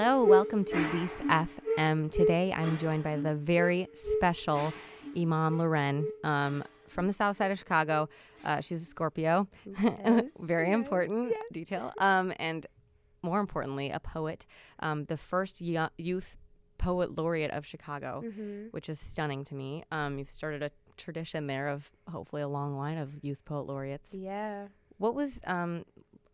Hello, welcome to Lise FM. Today I'm joined by the very special E'mon Lauren um, from the south side of Chicago. Uh, she's a Scorpio, very important detail. Um, and more importantly, a poet, um, the first yo- youth poet laureate of Chicago, which is stunning to me. Um, you've started a tradition there of hopefully a long line of youth poet laureates. Yeah. What was um,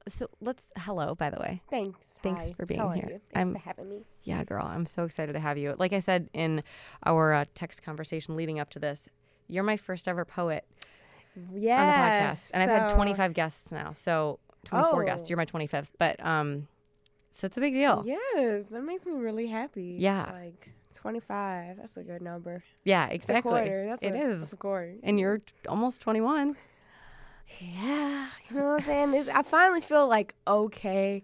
so let's hello by the way. Thanks. Thanks Hi. for being How here. Thanks I'm- for having me. Yeah, girl, I'm so excited to have you. Like I said in our uh, text conversation leading up to this, you're my first ever poet Yeah. on the podcast, and I've had 25 guests now, so 24 guests. Oh. You're my 25th, but um, so it's a big deal. Yes, that makes me really happy. Yeah. Like 25. That's a good number. Yeah, exactly. A quarter. That's It a, is. That's a quarter. And you're almost 21. Yeah. You know what I'm saying? I finally feel like okay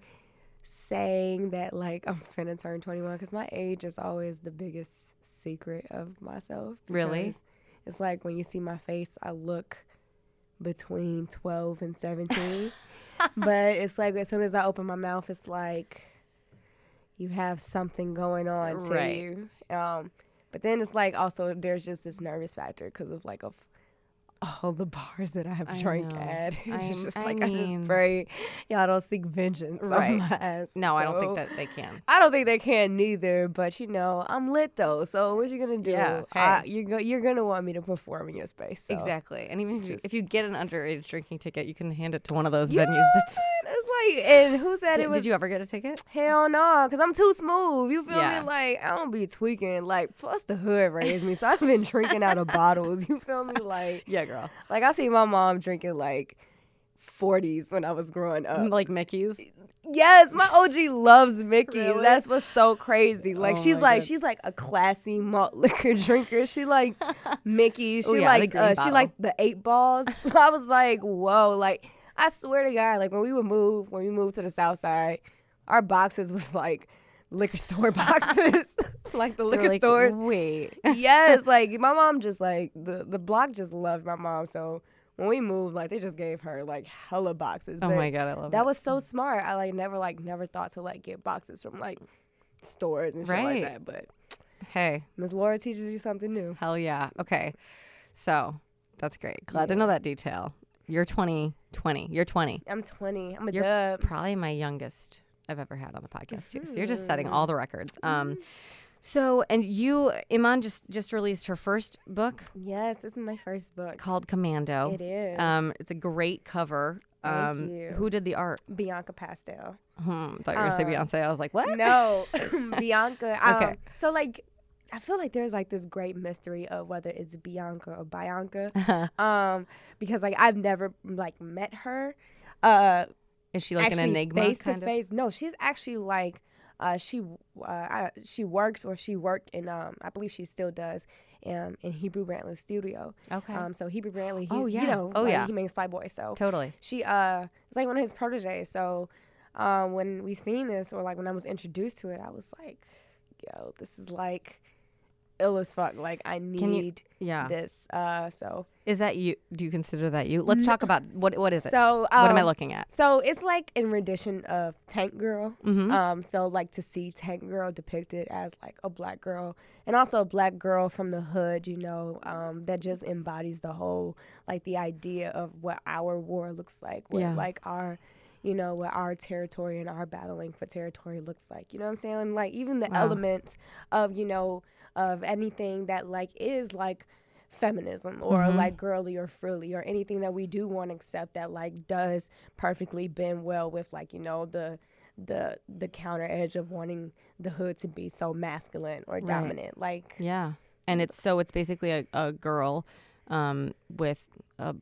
saying that like I'm finna turn 21 because my age is always the biggest secret of myself. Really? It's like when you see my face, I look between 12 and 17. but it's like as soon as I open my mouth, it's like you have something going on to Right. you. Um, but then it's like also there's just this nervous factor because of like of all the bars that I have I drank know. at. It's just I like I, mean- just pray y'all don't seek vengeance Right. on my ass. No, I don't think that they can. I don't think they can neither, but you know, I'm lit though. So what are you gonna do? Yeah, I, you're go- you're gonna want me to perform in your space. So. Exactly. And even if you, if you get an underage drinking ticket, you can hand it to one of those venues that's. Like, and who said Did, it was? did you ever get a ticket? Hell no, cause I'm too smooth. You feel Yeah. me? Like I don't be tweaking. Like plus the hood raised me, so I've been drinking out of bottles. You feel me? Like Yeah, girl. like I see my mom drinking like 40s when I was growing up. like Mickey's. Yes, my OG loves Mickey's. Really? That's what's so crazy. Like Oh she's like God. she's like a classy malt liquor drinker. She likes Mickey's. She Oh, yeah, likes uh, she liked the eight balls. I was like, whoa! Like I swear to God, like when we would move, when we moved to the South Side, our boxes was like liquor store boxes, like the liquor like, stores. Wait. yes, like my mom just like the the block just loved my mom. So when we moved, like they just gave her like hella boxes. Oh But my god, I love that it. was so smart. I like never like never thought to like get boxes from like stores and shit Right. like that. But Hey, Miss Laura teaches you something new. hell yeah. Okay. So that's great. Glad to know that detail. You're 20, 20. You're 20. I'm 20. I'm a You're dub. Probably my youngest I've ever had on the podcast too. So you're just setting Mm-hmm. all the records. Um so and you E'mon just just released her first book Yes, this is my first book. called Commando. It is. Um it's a great cover. Thank um you. who did the art? Bianca Pastel. Hmm, thought you were gonna say Uh, Beyonce. I was like, what? No, Bianca. Um, Okay. So like, I feel like there's like this great mystery of whether it's Bianca or Bianca. um, because like I've never like met her. Uh, Is she like an enigma face to of? face. No, she's actually like uh, she uh, she works or she worked in um I believe she still does um in Hebru Brantley studio. Okay. Um, so Hebru Brantley, he, Oh, yeah. you know, Oh, like, yeah. he makes Flyboy. So totally. she uh it's like one of his proteges. So um when we seen this or like when I was introduced to it, I was like, yo, this is like ill as fuck. Like I Can you- need Yeah. this. Uh so Is that you? Do you consider that you? Let's talk about what what is it? so um, what am I looking at? So it's like in rendition of Tank Girl. Mhm. Um, so like to see Tank Girl depicted as like a black girl and also a black girl from the hood, you know, um, that just embodies the whole like the idea of what our war looks like, what Yeah. like our you know, what our territory and our battling for territory looks like. You know what I'm saying? Like even the Wow. elements of, you know, of anything that like is like feminism or Mhm. like girly or frilly or anything that we do want to accept that like does perfectly bend well with like you know the the the counter edge of wanting the hood to be so masculine or dominant like Yeah, and it's so it's basically a, a girl, um, with a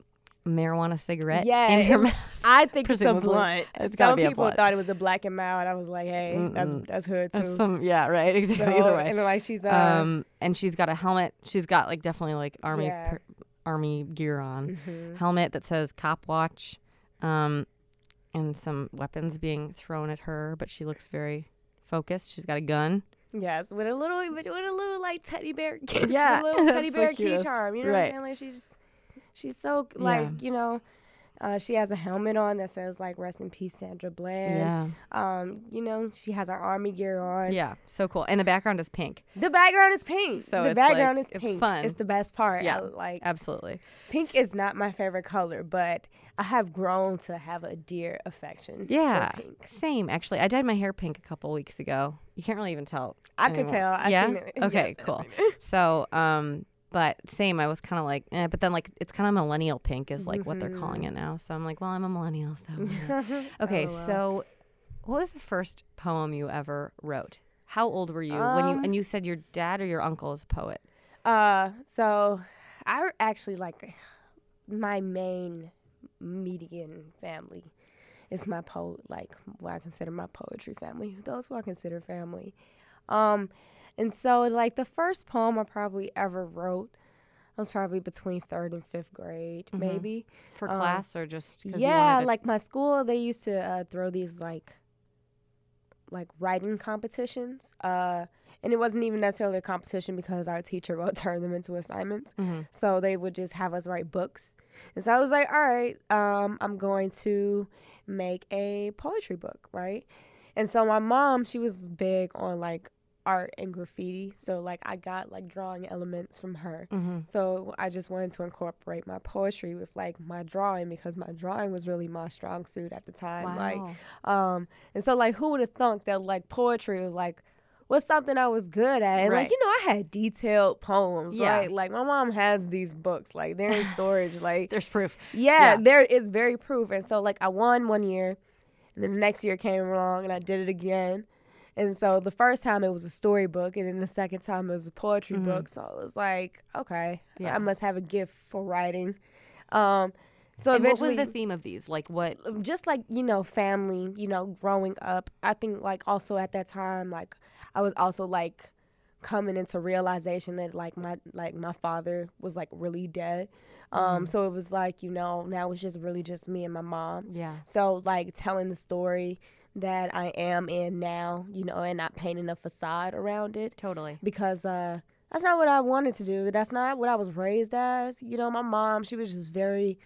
marijuana cigarette Yeah, in her mouth. I think it's a blunt. It's Some be a people blunt. thought it was a black and mild. I was like, hey, that's Mm-mm. that's hood too. That's some yeah right exactly So, either way. And like she's uh, Um, and she's got a helmet. She's got like definitely like army Yeah. per, army gear on. mhm. Helmet that says cop watch, um, and some weapons being thrown at her. But she looks very focused. She's got a gun. yes, with a little with a little like teddy bear, Yeah, a little teddy bear key cutest. charm. You know what I'm saying? Like she's she's so like Yeah. you know. Uh, she has a helmet on that says like "Rest in Peace, Sandra Bland." Yeah. Um, you know, she has her army gear on. Yeah. So cool. And the background is pink. The background is pink. So the it's, background like, is it's pink. fun. It's the best part. Yeah. I, like Absolutely. pink is not my favorite color, but I have grown to have a dear affection. Yeah. For pink. Same, actually. I dyed my hair pink a couple weeks ago. You can't really even tell. I could tell. I yeah. seen it. Okay. Yes, cool. So, um, but same. I was kind of like, eh, but then like it's kind of millennial pink is like what they're calling it now. So I'm like, well, I'm a millennial, so. Mm-hmm. okay. Oh, So, what was the first poem you ever wrote? How old were you when you Um, and you said your dad or your uncle is a poet? Uh, so I actually like my main median family is my poet, like what I consider my poetry family. Those who I consider family. Um, and so like the first poem I probably ever wrote I was probably between third and fifth grade, maybe. For Um, class or just Yeah, like my school, they used to uh, throw these like like writing competitions. Uh, and it wasn't even necessarily a competition because our teacher would turn them into assignments. Mhm. So they would just have us write books. And so I was like, all right, um, I'm going to make a poetry book, right? And so my mom, she was big on like art and graffiti. So like I got like drawing elements from her. Mhm. So I just wanted to incorporate my poetry with like my drawing because my drawing was really my strong suit at the time. Like um and so like who would have thunk that like poetry was like was something I was good at. And Right. like, you know, I had detailed poems, Yeah. right? Like my mom has these books, like they're in storage. Like There's proof. yeah, Yeah. there is very proof. And so like I won one year and then the next year came along and I did it again. And so the first time it was a storybook and then the second time it was a poetry book. So it was like, okay, Mm-hmm. Yeah. I must have a gift for writing. Um so And what was the theme of these? Like what? just like you know family you know growing up i think like also at that time like i was also like coming into realization that like my like my father was like really dead um so it was like you know now it's just really just me and my mom Yeah. so like telling the story that i am in now you know and not painting a facade around it Totally. because uh that's not what I wanted to do. That's not what I was raised as. You know, my mom, she was just very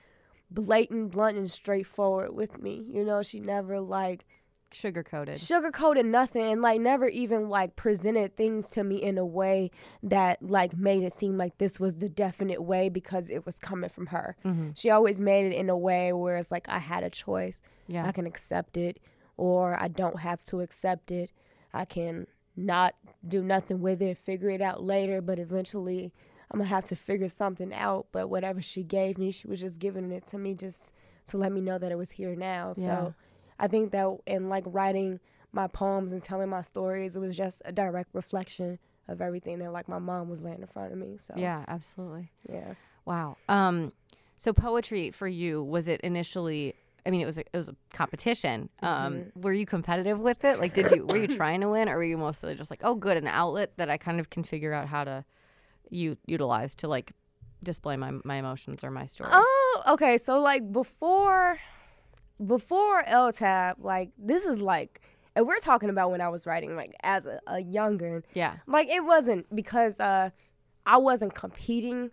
blatant, blunt, and straightforward with me. You know, she never like Sugar coated. sugarcoated nothing and like never even like presented things to me in a way that like made it seem like this was the definite way because it was coming from her. Mm-hmm. She always made it in a way where it's like I had a choice. Yeah. I can accept it or I don't have to accept it. I can not do nothing with it, figure it out later, but eventually I'm gonna have to figure something out. But whatever she gave me, she was just giving it to me just to let me know that it was here now. Yeah. So I think that in like writing my poems and telling my stories, it was just a direct reflection of everything that like my mom was laying in front of me. So Yeah, absolutely. yeah. Wow. Um, so poetry for you was it initially? I mean, it was a, it was a competition. Um, Mm-hmm. were you competitive with it? Like, did you were you trying to win, or were you mostly just like, oh, good, an outlet that I kind of can figure out how to u- utilize to like display my my emotions or my story? Oh, okay. So like before, before LTAB, like this is like, and we're talking about when I was writing like as a, a younger, yeah. like it wasn't because uh, I wasn't competing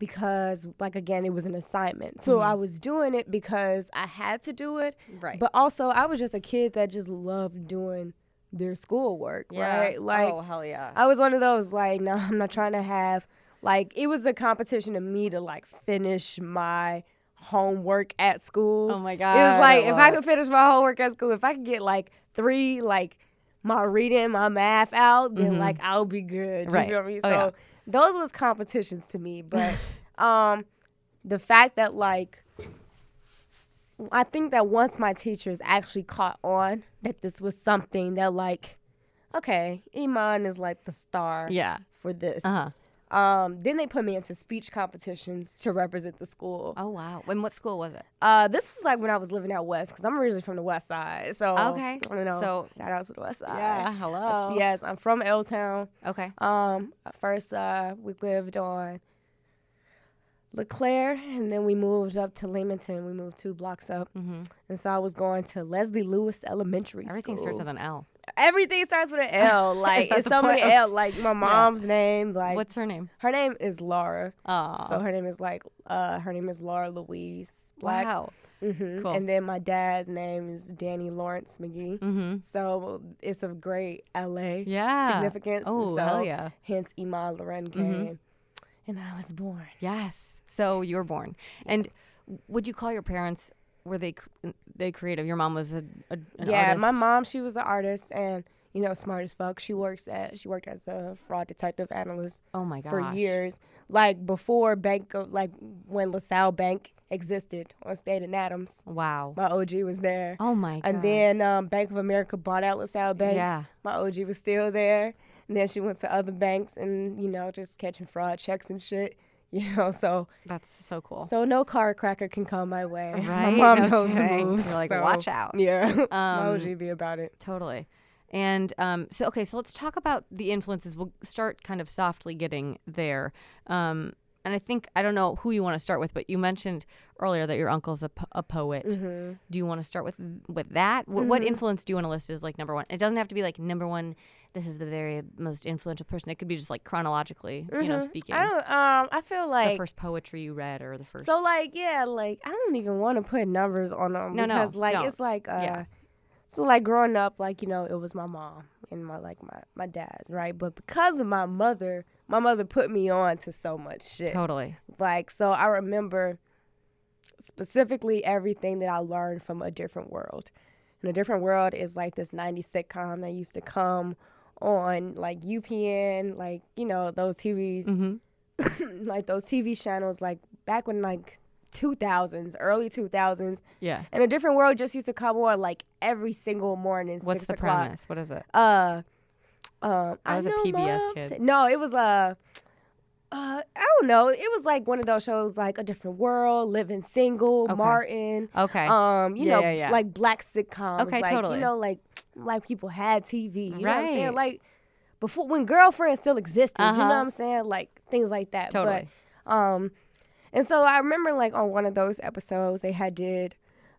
because like again it was an assignment. So I was doing it because I had to do it, Right. but also I was just a kid that just loved doing their schoolwork, yeah. right? Like oh hell yeah. I was one of those like, no, I'm not trying to have like it was a competition to me to like finish my homework at school. Oh my god It was like I if I could finish my homework at school, if I could get like three like my reading, my math out, then like I'll be good. You Mm-hmm. Right. feel me? Oh, So yeah. Those was competitions to me. But um the fact that like I think that once my teachers actually caught on that this was something that like, okay, E'mon is like the star yeah. for this. Uh huh. Um, then they put me into speech competitions to represent the school. Oh wow. And what school was it? Uh, this was like when I was living out west because I'm originally from the west side. So Okay. you know, So- shout out to the west side. Yeah. Hello. Yes, I'm from L Town. Okay. Um, at first uh, we lived on LeClaire, and then we moved up to Leamington. We moved two blocks up, Mm-hmm. and so I was going to Leslie Lewis Elementary Everything School. starts with an L. Everything starts with an L. Like it's so many? L. Like my mom's name. Like What's her name? her name is Laura. Oh, So her name is like uh her name is Laura Louise Black. wow. hmm Cool. And then my dad's name is Danny Lawrence McGee. Mm-hmm. So it's a great LA Yeah. significance. Oh, so hell yeah. hence E'mon Lauren came. And I was born. Yes. So you were born, and would you call your parents? Were they cr- they creative? Your mom was a, a yeah, artist? my mom, she was an artist and you know, smart as fuck. She works at she worked as a fraud detective analyst Oh my gosh. for years. Like before bank of like when LaSalle Bank existed on State and Adams. Wow. My OG was there. Oh my god. And then um, Bank of America bought out LaSalle Bank. yeah. My OG was still there. And then she went to other banks and, you know, just catching fraud checks and shit. You know, so That's so cool. so no car cracker can come my way. Right? My mom No knows the moves. You're like, so, watch out. Yeah. Um, OG be about it. Totally. And um, so, okay, so let's talk about the influences. We'll start kind of softly getting there. Um, and I think, I don't know who you want to start with, but you mentioned earlier that your uncle's a, po- a poet. Mm-hmm. Do you want to start with with that? Wh- What influence do you want to list as like number one? It doesn't have to be like number one. This is the very most influential person. It could be just like chronologically, you know, speaking. Mm-hmm. I don't um I feel like the first poetry you read or the first. so like yeah, like I don't even want to put numbers on them No, no, because like don't. it's like uh Yeah. so like growing up like you know it was my mom and my like my my dad, right? But because of my mother, my mother put me on to so much shit. totally. Like, so I remember specifically everything that I learned from A Different World. And A Different World is like this 90s sitcom that used to come on like UPN, like, you know, those TVs, Mm-hmm. like those TV channels, like back when like 2000s, early 2000s. Yeah. And A Different World just used to come on like every single morning, What's the o'clock. premise? What is it? Uh, um, I was a PBS kid. t- no, it was a. Uh, I don't know. It was like one of those shows, like A Different World, Living Single, Okay. Martin. Okay. Um, you Yeah, know, yeah, yeah. like black sitcoms. Okay, like, totally. You know, like like people had TV. You know what I'm saying? Like before when girlfriends still existed. You know Uh-huh. what I'm saying? Like things like that. Totally. But um, and so I remember like on one of those episodes they had did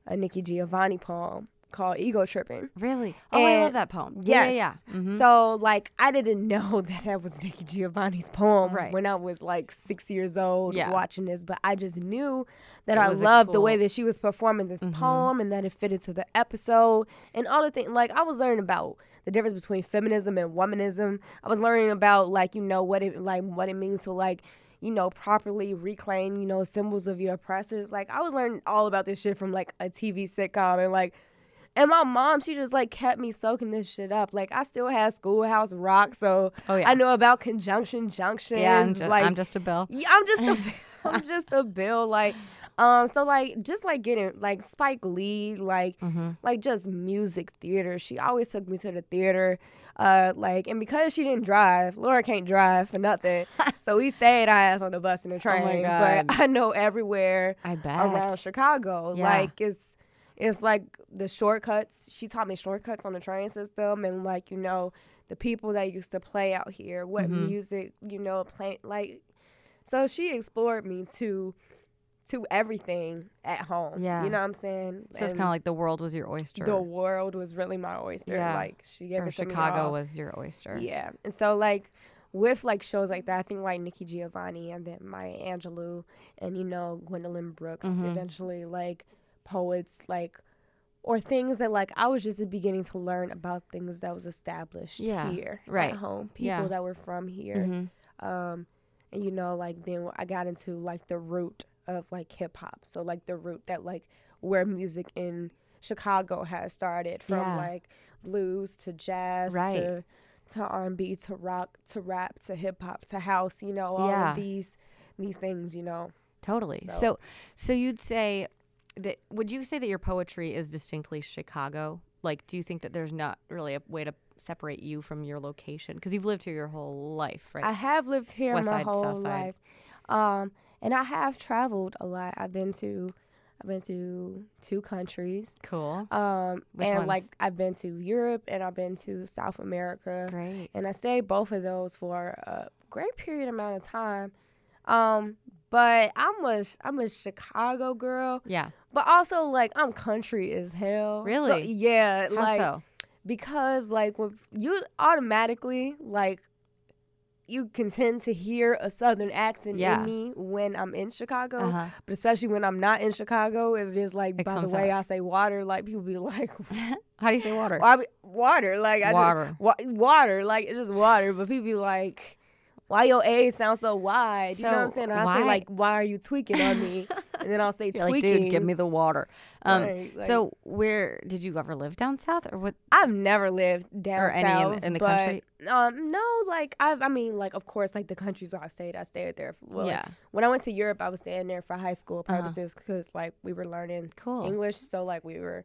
a Nikki Giovanni poem called Ego Tripping. really? Oh, I love that poem. Yes. Yeah, yeah. yeah. Mhm. So like I didn't know that that was Nikki Giovanni's poem Right. when I was like six years old Yeah. watching this, but I just knew that It I loved the way Mm-hmm. that she was performing this poem and that it fitted to the episode and all the things. Like I was learning about the difference between feminism and womanism. I was learning about like you know what it like what it means to like you know properly reclaim you know symbols of your oppressors. Like I was learning all about this shit from like a TV sitcom and like and my mom, she just like kept me soaking this shit up. Like I still had Schoolhouse Rock, so Oh, yeah. I know about conjunction junctions. yeah, I'm, ju- like I'm just a bill. yeah, I'm just a I'm just a bill. Like um, so like just like getting like Spike Lee, like Mm-hmm. like just music theater. She always took me to the theater. Uh, like and because she didn't drive, Laura can't drive for nothing. so we stayed our ass on the bus and the train. Oh. But I know everywhere I bet. around Chicago. Yeah. Like it's it's like the shortcuts. She taught me shortcuts on the train system and like, you know, the people that used to play out here, what Mm-hmm. music, you know, play like so she explored me to to everything at home. Yeah. You know what I'm saying? So it's kind of like the world was your oyster. the world was really my oyster. Yeah. Like she gave or it Chicago was your oyster. Yeah. And so like with like shows like that, I think like Nikki Giovanni and then Maya Angelou and you know Gwendolyn Brooks Mm-hmm. eventually like poets like or things that like I was just beginning to learn about things that was established Yeah, here right. at home, people Yeah. that were from here. Mhm. Um and you know like then I got into like the root of like hip hop. So like the root that like where music in Chicago has started from Yeah. like blues to jazz Right. to to R&B to rock to rap to hip hop to house, you know, all of these these things, you know. Totally. So. So- so, you'd say that would you say that your poetry is distinctly Chicago? Like, do you think that there's not really a way to separate you from your location because you've lived here your whole life, right? I have lived here West my side, whole life. Um and I have traveled a lot. I've been to I've been to two countries. cool. Um Which and like? I've been to Europe and I've been to South America. Great. and I stayed both of those for a great period amount of time. Um, but I'm a I'm a Chicago girl, Yeah. But also like I'm country as hell. So, Really? yeah, How like so? because like when you automatically like you can tend to hear a southern accent Yeah. in me when I'm in Chicago, Uh-huh. but especially when I'm not in Chicago, it's just like It by the way out. I say water, like people be like, How do you say water? why be- water, like I Water. just, wa- water, like it's just water, but people be like. Why your A sounds so wide? you know what I'm saying? I say like, "Why are you tweaking on me?" and then I'll say, You're "Tweaking." like, dude, give me the water. Um, Right, like- so where did you ever live down south or what? I've never lived down Or any in- south in the but, country? Um, no, like I've, I mean, like of course, like the countries where I stayed, I stayed there. For, well, like, yeah. when I went to Europe, I was staying there for high school Uh-huh. purposes because like we were learning Cool. English, so like we were.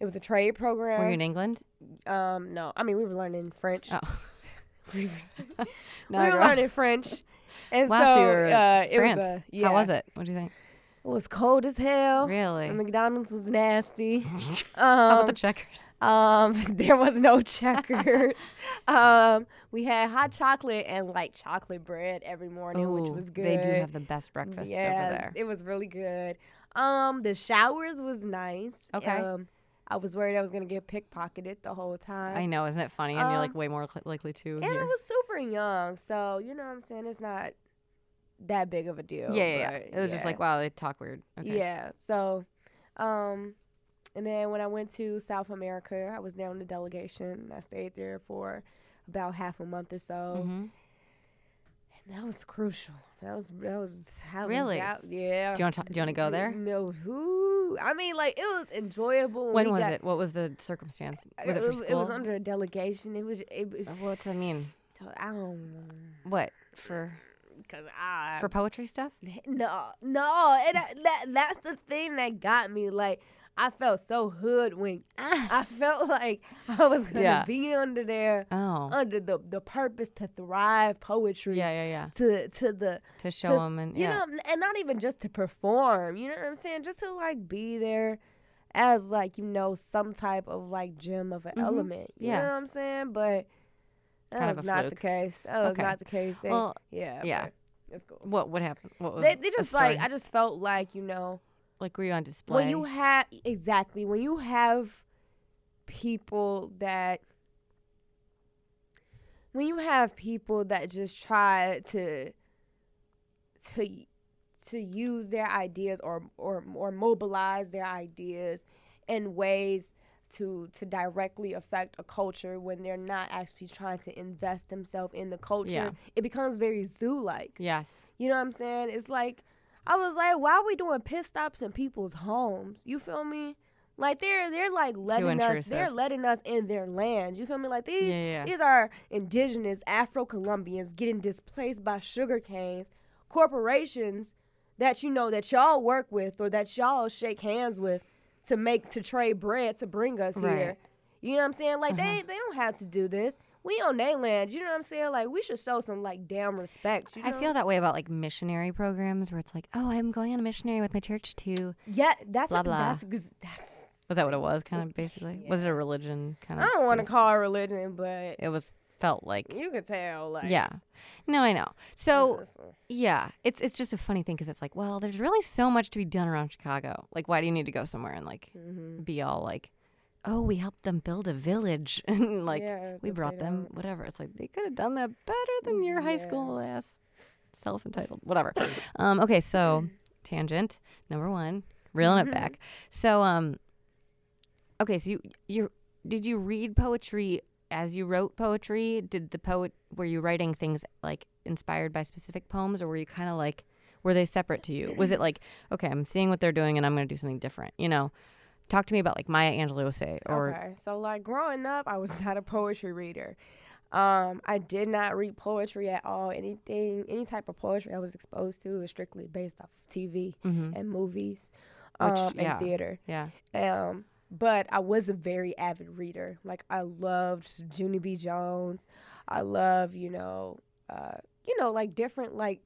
It was a trade program. Were you in England? um, no, I mean we were learning French. Oh. we were, No, we were girl. learning French, and Wow, so so you were uh, it France. was a, yeah, How was it? What do you think? It was cold as hell. Really? And McDonald's was nasty. How about um, the checkers? Um, there was no checkers. um, we had hot chocolate and like chocolate bread every morning, which was good. They do have the best breakfasts yeah, over there. it was really good. Um, the showers was nice. Okay. Um, I was worried I was gonna get pickpocketed the whole time. I know, isn't it funny? And you're like Um, way more li- likely to. and here. I was super young, so you know what I'm saying. It's not that big of a deal. yeah, yeah, yeah. It was just like, wow, they talk weird. Okay. Yeah. So, um, and then when I went to South America, I was down on the delegation. I stayed there for about half a month or so, Mhm. That was crucial. That was that was how Really? That, yeah. Do you want to? Do you want to go there? No. Who? I mean, like it was enjoyable. When we was got- it? What was the circumstance? Uh, was it for was, school? It was under a delegation. It was. It was What's that mean? I don't know. what for? Cause I For poetry stuff? No, no, and that, that that's the thing that got me. Like I felt so hoodwinked. I felt like I was gonna Yeah. be under there Oh, under the the purpose to thrive poetry. yeah, yeah, yeah. To to the To show to- them and you yeah. know, and not even just to perform. You know what I'm saying? Just to like be there as like you know some type of like gem of an Mhm. element. You Yeah. know what I'm saying? But that Kind was not the case. That was not the case. They, Well, yeah, yeah. It's cool. what what happened? What was They, they just like? I just felt like you know like were you on display? when you have exactly when you have people that when you have people that just try to to to use their ideas or or or mobilize their ideas in ways to to directly affect a culture when they're not actually trying to invest themselves in the culture Yeah. it becomes very zoo like yes. you know what I'm saying? It's like I was like, why are we doing pit stops in people's homes? You feel me? Like they're they're like letting us they're letting us in their land. You feel me? Like these Yeah, yeah, these are indigenous Afro Colombians getting displaced by sugar canes, corporations that you know that y'all work with or that y'all shake hands with to make to trade bread to bring us Right. here. You know what I'm saying? Like Uh-huh. they they don't have to do this. We on their land. You know what I'm saying? Like we should show some like damn respect. You know? I feel that way about like missionary programs where it's like, oh, I'm going on a missionary with my church too. Yeah, that's Blah, blah. that's ex- that's. Was that what it was? Kind of basically. Was it a religion kind of. I don't want to call it religion, but It was felt like. you could tell. Like, Yeah. No, I know. So listen. yeah, it's it's just a funny thing because it's like, well, there's really so much to be done around Chicago. Like, why do you need to go somewhere and like Mhm. be all like, oh, we helped them build a village and like Yeah, we brought them don't. whatever. It's like they could have done that better than your high school ass self entitled whatever. um, okay, so tangent number one, reeling it back. So um, okay, so you you did you read poetry as you wrote poetry? Did the poet were you writing things like inspired by specific poems, or were you kind of like were they separate to you? Was it like okay, I'm seeing what they're doing and I'm going to do something different? You know, talk to me about like Maya Angelou say or okay, so like growing up, I was not a poetry reader. Um, I did not read poetry at all. Anything, any type of poetry I was exposed to was strictly based off of TV Mhm. and movies, Which, um, yeah. and theater. yeah. Um, but I was a very avid reader. Like I loved Junie B. Jones. I love, you know, uh, you know, like different, like,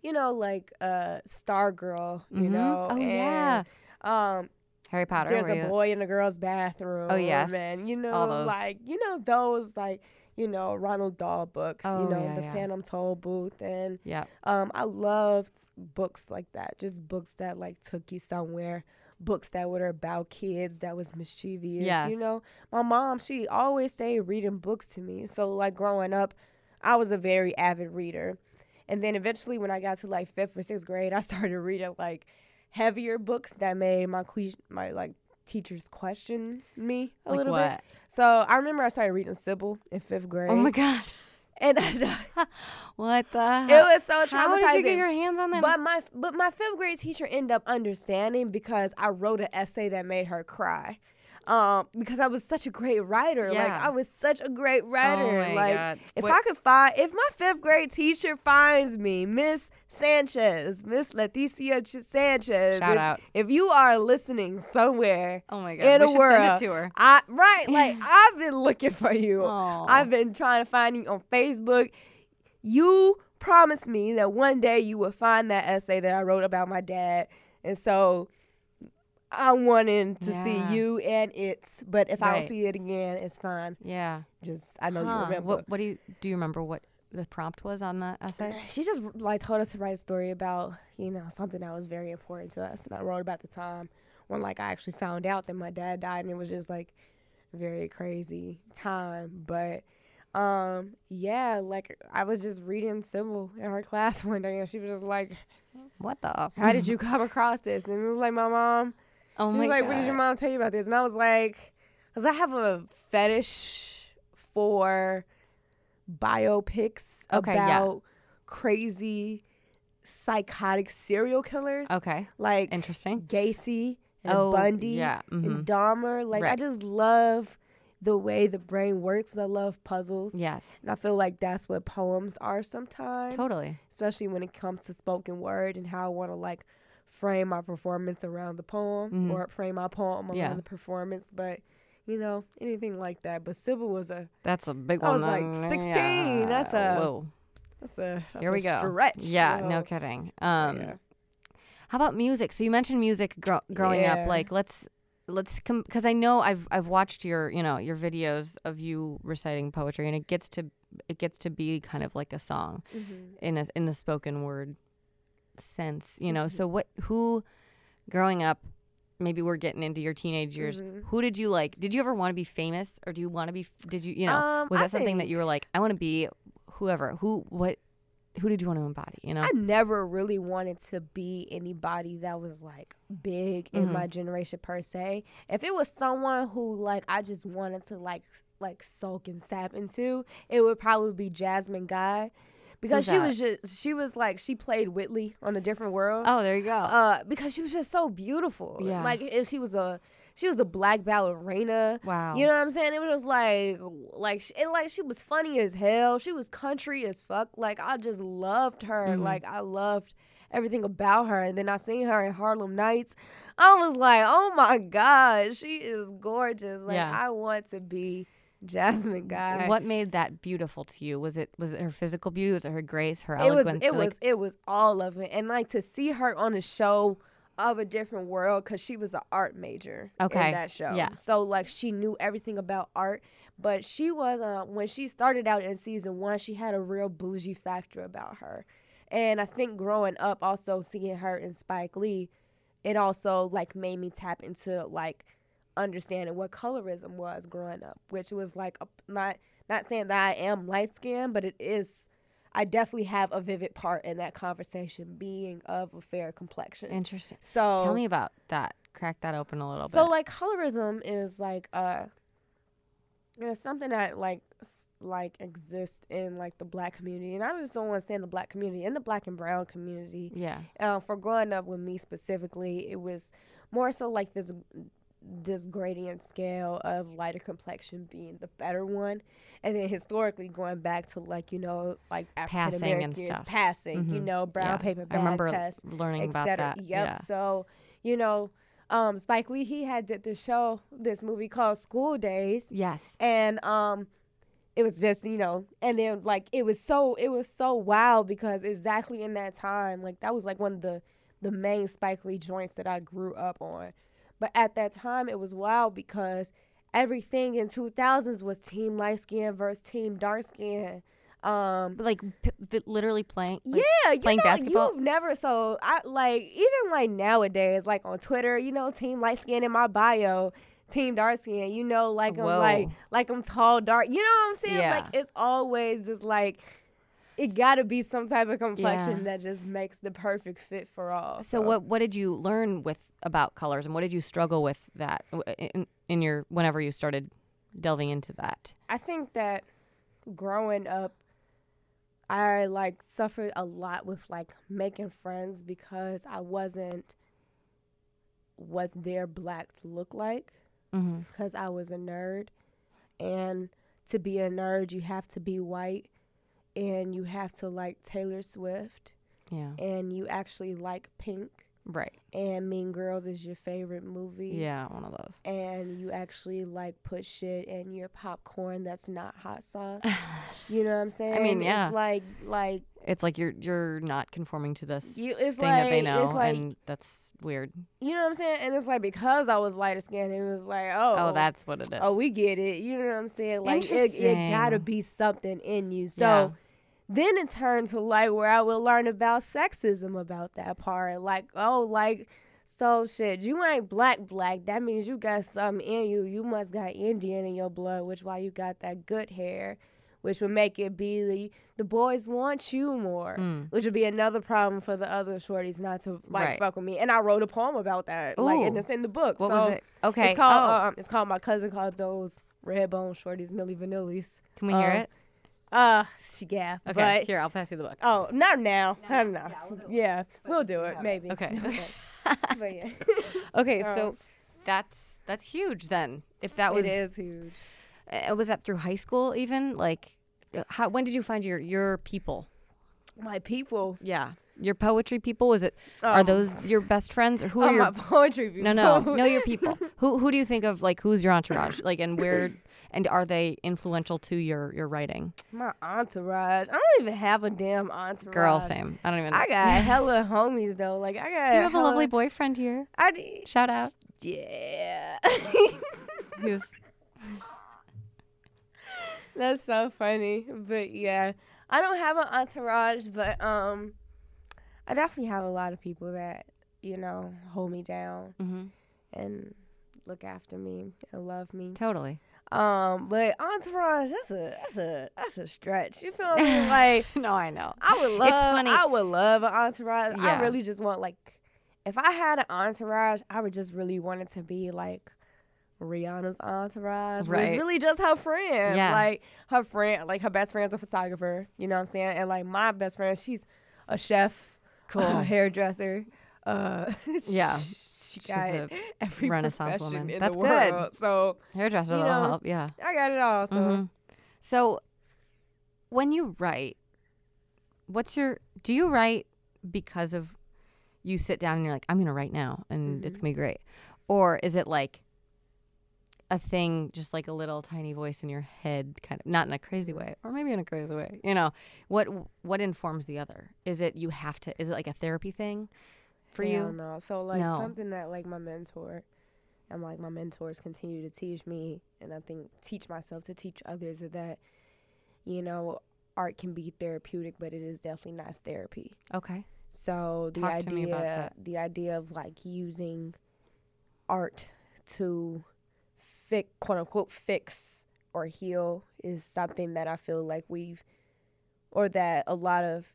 you know, like uh, Stargirl. You Mhm. know, Oh, yeah. Um, Harry Potter. there's a you- boy in a girl's bathroom. Oh, yes. and you know, like you know those like you know Ronald Dahl books. Oh, you know, yeah, the yeah. Phantom Toll Booth and Yeah. um, I loved books like that, just books that like took you somewhere. books that were about kids that was mischievous. Yes. You know, my mom, she always stayed reading books to me. So like growing up, I was a very avid reader. And then eventually when I got to like fifth or sixth grade, I started reading like heavier books that made my que- my like teachers question me a Like little what? bit. So I remember I started reading Sybil in fifth grade. Oh my god. And I, What the it was so traumatizing. How did you get your hands on them? But my but my fifth grade teacher ended up understanding because I wrote an essay that made her cry. Um, because I was such a great writer. Like I was such a great writer. my like God. if What- I could find if my fifth grade teacher finds me, Miss Sanchez, Miss Leticia Ch- Sanchez. Shout if, out. If you are listening somewhere oh my god. in we the world, send it to her. I right, like I've been looking for you. Aw. I've been trying to find you on Facebook. You promised me that one day you would find that essay that I wrote about my dad. And so I wanted to Yeah. see you and it's, but if I don't see it again, it's fine. Yeah. Just I know you remember. What what do you do you remember what the prompt was on that essay? She just like told us to write a story about, you know, something that was very important to us. And I wrote about the time when like I actually found out that my dad died and it was just like a very crazy time. But um yeah, like I was just reading Sybil in her class one day and she was just like, What the? How did you come across this? And it was like my mom Oh He my was like, god. "What did your mom tell you about this?" And I was like, "Cause I have a fetish for biopics Okay, yeah. about crazy psychotic serial killers, Okay. like Interesting. Gacy and Oh, Bundy yeah, mhm. and Dahmer. Like, I just love the way the brain works. I love puzzles. Yes. And I feel like that's what poems are sometimes Totally. especially when it comes to spoken word and how I want to like frame my performance around the poem Mhm. or frame my poem around Yeah. the performance. But you know, anything like that. But Sybil was a That's a big one. I was like then. 16. That's a- Whoa. that's a that's Here a we go. stretch. Yeah, no kidding. Um Yeah. How about music? So you mentioned music gro- growing Yeah. up. Like let's let's come because I know I've I've watched your you know your videos of you reciting poetry and it gets to it gets to be kind of like a song Mhm. in a in the spoken word sense. You know. Mm-hmm. So what who growing up maybe we're getting into your teenage years. Mhm. Who did you like? Did you ever want to be famous or do you want to be did you you know Um, was I that something that you were like I want to be whoever who what who did you want to embody you know I never really wanted to be anybody that was like big in Mhm. my generation per se. If it was someone who like I just wanted to like like soak and sap into, it would probably be Jasmine Guy. Because Who's she that? was just she was like she played Whitley on a different world. oh there you go Uh because she was just so beautiful. Yeah. Like and she was a she was a black ballerina. wow You know what I'm saying? It was just like, like, and like she was funny as hell. She was country as fuck. Like I just loved her. Mhm. Like I loved everything about her. And then I seen her in Harlem Nights. I was like, oh my god, she is gorgeous. Like Yeah. I want to be Jasmine Guy. What made that beautiful to you? Was it was it her physical beauty? Was it her grace? Her it was it Like, was it was all of it and like to see her on a show of a different world because she was an art major Okay, in that show yeah. so like she knew everything about art but she was uh, when she started out in season one she had a real bougie factor about her and i think growing up also seeing her in spike lee it also like made me tap into like understanding what colorism was growing up which was like a, not not saying that i am light skinned but it is I definitely have a vivid part in that conversation being of a fair complexion. interesting. so Tell me about that. Crack that open a little so bit. So like colorism is like uh you know something that like like exists in like the black community and I just don't want to say in the black community in the black and brown community yeah. um, for growing up with me specifically, it was more so like this this gradient scale of lighter complexion being the better one, and then historically going back to like you know like African Passing and Americans stuff. passing, you Mhm. know brown Yeah. paper I remember test, learning about that. Yep. Yeah. So you know, um, Spike Lee he had did this show, this movie called School Daze, Yes. and um it was just you know and then like it was so it was so wild because exactly in that time like that was like one of the the main spike lee joints that i grew up on but at that time it was wild because everything in 2000s was team light skin versus team dark skin Um, like p- literally playing. like- yeah, you playing know, basketball? You've never so I like even like nowadays, like on Twitter, you know, team light skin in my bio, team dark skin. You know, like I'm like like I'm tall, dark. You know what I'm saying? Yeah. Like it's always this like. It gotta be some type of complexion Yeah. that just makes the perfect fit for all. So what what did you learn with about colors and what did you struggle with that in, in your whenever you started delving into that? I think that growing up, I like suffered a lot with like making friends because I wasn't what their black to look like Mm-hmm. because I was a nerd. And to be a nerd, you have to be white and you have to like Taylor Swift Yeah. and you actually like Pink Right. and Mean Girls is your favorite movie. Yeah, one of those. and you actually like put shit in your popcorn that's not hot sauce. You know what I'm saying? I mean, yeah. It's like like It's like you're you're not conforming to this you it's thing like that they know like and that's weird. you know what I'm saying? And it's like because I was lighter skinned, it was like, oh Oh, that's what it oh, is. Oh, we get it. You know what I'm saying? Like it, it gotta be something in you. So Yeah. Then it turned to like where I would learn about sexism about that part. Like, oh, like so shit, you ain't black black. That means you got something in you. You must got Indian in your blood, which why you got that good hair, which would make it be the, the boys want you more. Mm. Which would be another problem for the other shorties not to like Right. fuck with me. And I wrote a poem about that. Like and it's in the book. What so was it? Okay. it's called oh, um, it's called my cousin called those red bone shorties, Milli Vanillis. can we hear um, it? Uh, yeah, Okay. but Here, I'll pass you the book. oh, not now. I don't know. Yeah, we'll do it maybe. Okay. but yeah, Okay, Um, so that's that's huge then. If that was it is huge. uh, was that through high school even? Like uh, how when did you find your your people? My people. Yeah. Your poetry people was it are Um, those your best friends or who Oh, are your my poetry people. No, no. No your people. Who who do you think of like who's your entourage? Like and where and are they influential to your your writing? my entourage. I don't even have a damn entourage. Girl, same. I don't even I got hella homies though. Like I got. You have a lovely boyfriend here. I d- Shout out. Yeah. Who's That's so funny. But yeah, I don't have an entourage, but um, I definitely have a lot of people that you know hold me down hmm and look after me and love me. Totally. Um, but entourage, that's a that's a that's a stretch. You feel me? Like no, I know. I would love, It's funny. I would love an entourage. I really just want like, if I had an entourage, I would just really want it to be like Rihanna's entourage. Right. It's really just her friend. Yeah. Like her friend, like her best friend's a photographer. You know what I'm saying? And like my best friend, she's a chef, Cool. a hairdresser. Uh, Yeah. She She's got a every Renaissance woman. That's good. world. So Hairdresser You that'll help. Yeah. I got it all. So Mhm. So when you write, what's your do you write because of you sit down and you're like, I'm gonna write now and it's gonna be great? Or is it like a thing just like a little tiny voice in your head kind of not in a crazy way or maybe in a crazy way you know what what informs the other is it you have to is it like a therapy thing for Hell you no. So like No. something that like my mentor and like my mentors continue to teach me and I think teach myself to teach others that, you know, art can be therapeutic, but it is definitely not therapy. okay So the Talk idea the idea of like using art to fix quote unquote fix or heal is something that I feel like we've or that a lot of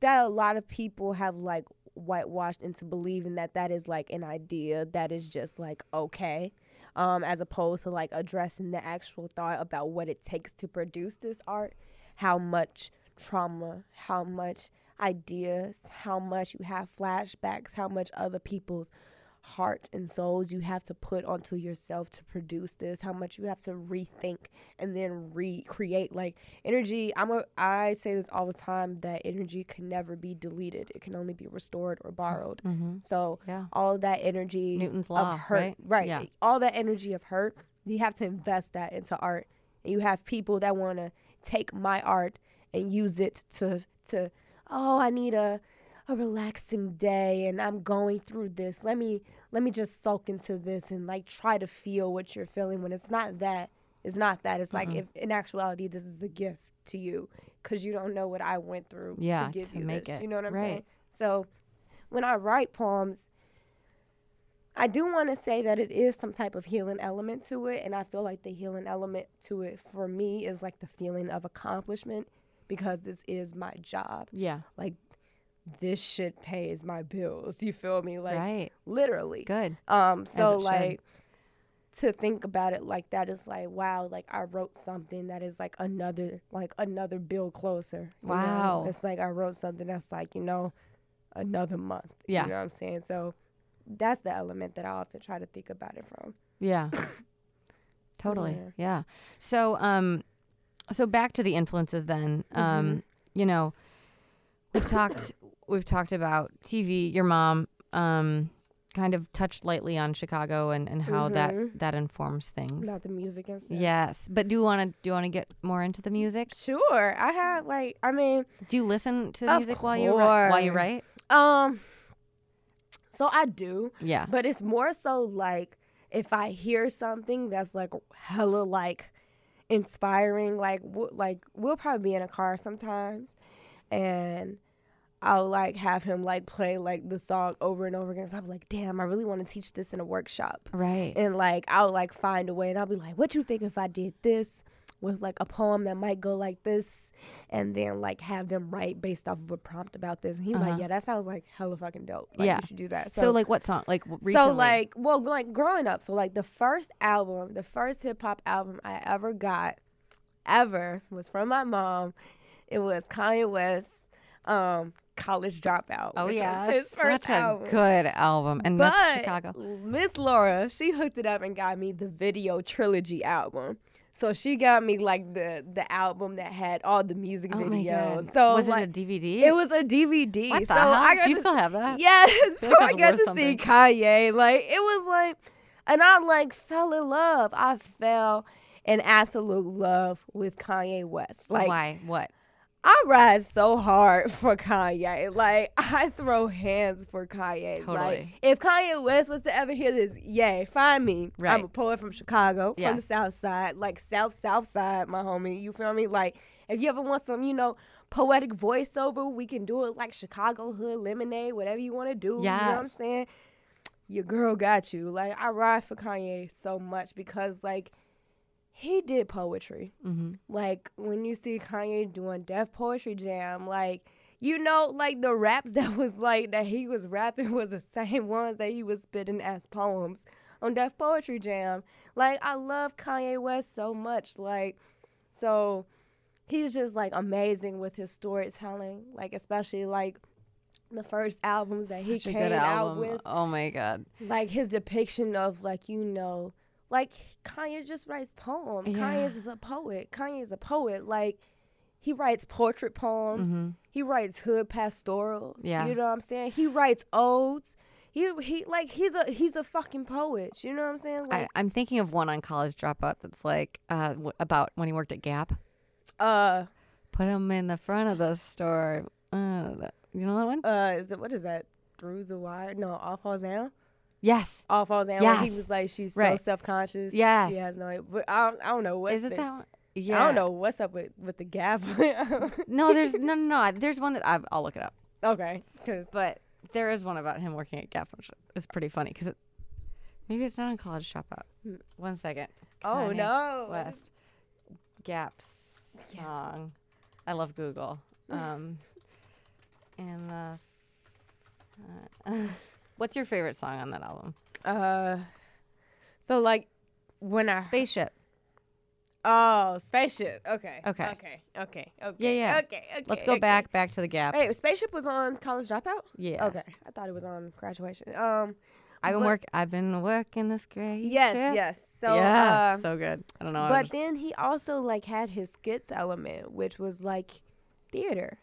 that a lot of people have like whitewashed into believing that that is like an idea that is just like okay um as opposed to like addressing the actual thought about what it takes to produce this art. How much trauma how much ideas how much you have flashbacks how much other people's heart and souls you have to put onto yourself to produce this how much you have to rethink and then recreate like energy i'm a i say this all the time that energy can never be deleted it can only be restored or borrowed mm-hmm. so yeah all that energy Newton's law, of hurt right? Yeah. all that energy of hurt you have to invest that into art and you have people that want to take my art and use it to to oh i need a a relaxing day and i'm going through this let me let me just soak into this and like try to feel what you're feeling when it's not that It's not that. It's like mm-hmm. if in actuality this is a gift to you because you don't know what I went through Yeah, to give to you make this. it. You know what I'm Right. saying? So when I write poems, I do want to say that it is some type of healing element to it, and I feel like the healing element to it for me is like the feeling of accomplishment because this is my job. Yeah. Like this shit pays my bills. You feel me? Like right. literally. Good. Um, so it should. like to think about it like that is like wow, like I wrote something that is like another like another bill closer. you know? Wow. It's like I wrote something that's like, you know, another month. Yeah. You know what I'm saying? So that's the element that I often try to think about it from. Yeah. totally. Yeah. Yeah. So um so back to the influences then. Mm-hmm. Um you know, we've talked we've talked about TV, your mom um kind of touched lightly on Chicago and and how Mhm. that that informs things. About the music and stuff. Yes, but do you want to do you want to get more into the music? Sure. I have like I mean, Do you listen to music while you ri- while you write? um so I do. Yeah. But it's more so like if I hear something that's like hella like inspiring, like w- like we'll probably be in a car sometimes, and I'll like have him like play like the song over and over again. So I'm like, damn, I really want to teach this in a workshop, Right. and like I'll like find a way, and I'll be like, what you think if I did this? With like a poem that might go like this, and then like have them write based off of a prompt about this. And he's Uh-huh. like, yeah, that sounds like hella fucking dope. Like, Yeah. you should do that. so, like what song? Like recently? So like, well, like growing up, so like the first album, the first hip hop album I ever got, ever was from my mom. It was Kanye West, um, College Dropout. Oh yeah, was his first such a album. good album, and but that's Chicago. Miss Laura, she hooked it up and got me the video trilogy album. So she got me like the the album that had all the music Oh videos. So was like, it a DVD? it was a DVD. What the so hell? I got Do you to still have that? Yes. feel So like I got to something. see Kanye. Like it was like and I like fell in love. I fell in absolute love with Kanye West. Like Why? What? I ride so hard for Kanye. Like I throw hands for Kanye. Like if Kanye West was to ever hear this, yay, find me. Right. I'm a poet from Chicago, Yeah. from the South Side, like South South Side, my homie. You feel me? Like if you ever want some, you know, poetic voiceover, we can do it like Chicago Hood Lemonade, whatever you want to do. You know what I'm saying? Your girl got you. Like I ride for Kanye so much because like he did poetry. Mm-hmm. Like when you see Kanye doing Def Poetry Jam, like you know, like the raps that was like that he was rapping was the same ones that he was spitting as poems on Def Poetry Jam. Like I love Kanye West so much. Like so he's just like amazing with his storytelling. Like especially like the first albums that he Such a came out with Oh my god! like his depiction of like you know like Kanye just writes poems. Yeah. Kanye is a poet. Kanye is a poet. Like he writes portrait poems. Mhm. He writes hood pastorals. Yeah. You know what I'm saying? He writes odes. He he like he's a he's a fucking poet. You know what I'm saying? I, Like I'm thinking of one on College Dropout that's like uh, w- about when he worked at Gap. uh Put him in the front of the store. Uh, you know that one? uh is it what is that? Through the wire? No, all falls down. Yes. All falls down. When he was like she's so self conscious. Yes. She has no. But I don't, I don't know what. Is it that one? Yeah. I don't know what's up with with the gap. No, there's no, no, no. There's one that I've, I'll look it up. okay, because But there is one about him working at Gap, which is pretty funny because it, maybe it's not on College Dropout. One second. oh Kanye no, West Gap song. I love Google. Um, and the. Uh, what's your favorite song on that album? Uh, so like when I Spaceship. oh spaceship. Okay. Okay. Okay. Okay. Okay. Yeah, yeah. Okay. Okay. Let's go okay. back back to the Gap. Wait, spaceship was on College Dropout. Yeah. Okay, I thought it was on graduation. Um. I've been work. I've been working this great. Yes. ship. Yes. So. yeah. Uh, so good. I don't know. But just- then he also like had his skits element, which was like theater.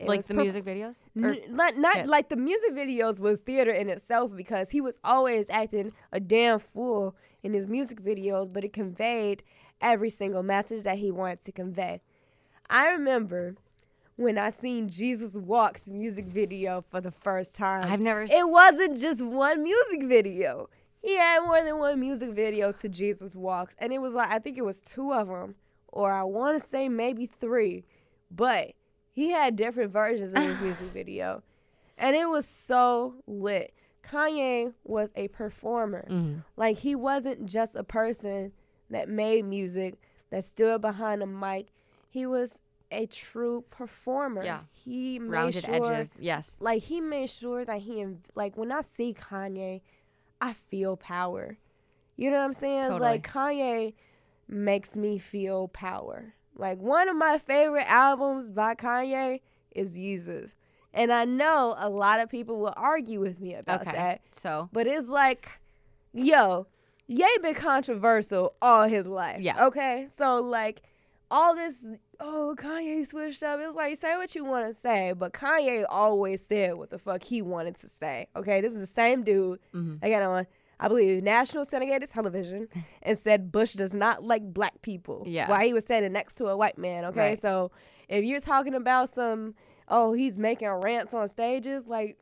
It like the perf- music videos. Or N- not, not like the music videos was theater in itself because he was always acting a damn fool in his music videos, but it conveyed every single message that he wanted to convey. I remember when I seen Jesus Walks music video for the first time. I've never. it wasn't just one music video. he had more than one music video to Jesus Walks, and it was like I think it was two of them, or I want to say maybe three, but he had different versions of his music video, and it was so lit. Kanye was a performer. Mm-hmm. Like he wasn't just a person that made music that stood behind a mic. He was a true performer. Yeah. He made Rounded sure, edges. Yes. Like he made sure that he like when I see Kanye, I feel power. You know what I'm saying? Totally. Like Kanye makes me feel power. Like one of my favorite albums by Kanye is Yeezus. And I know a lot of people will argue with me about Okay. that. So But it's like, yo, Ye been controversial all his life. Yeah. Okay. So like, all this, oh Kanye switched up. It's like say what you want to say, but Kanye always said what the fuck he wanted to say. Okay. This is the same dude. Mhm. I got on. I believe national syndicated television and said Bush does not like black people. Yeah. While he was standing next to a white man. Okay. Right. So if you're talking about some, oh, he's making rants on stages, like,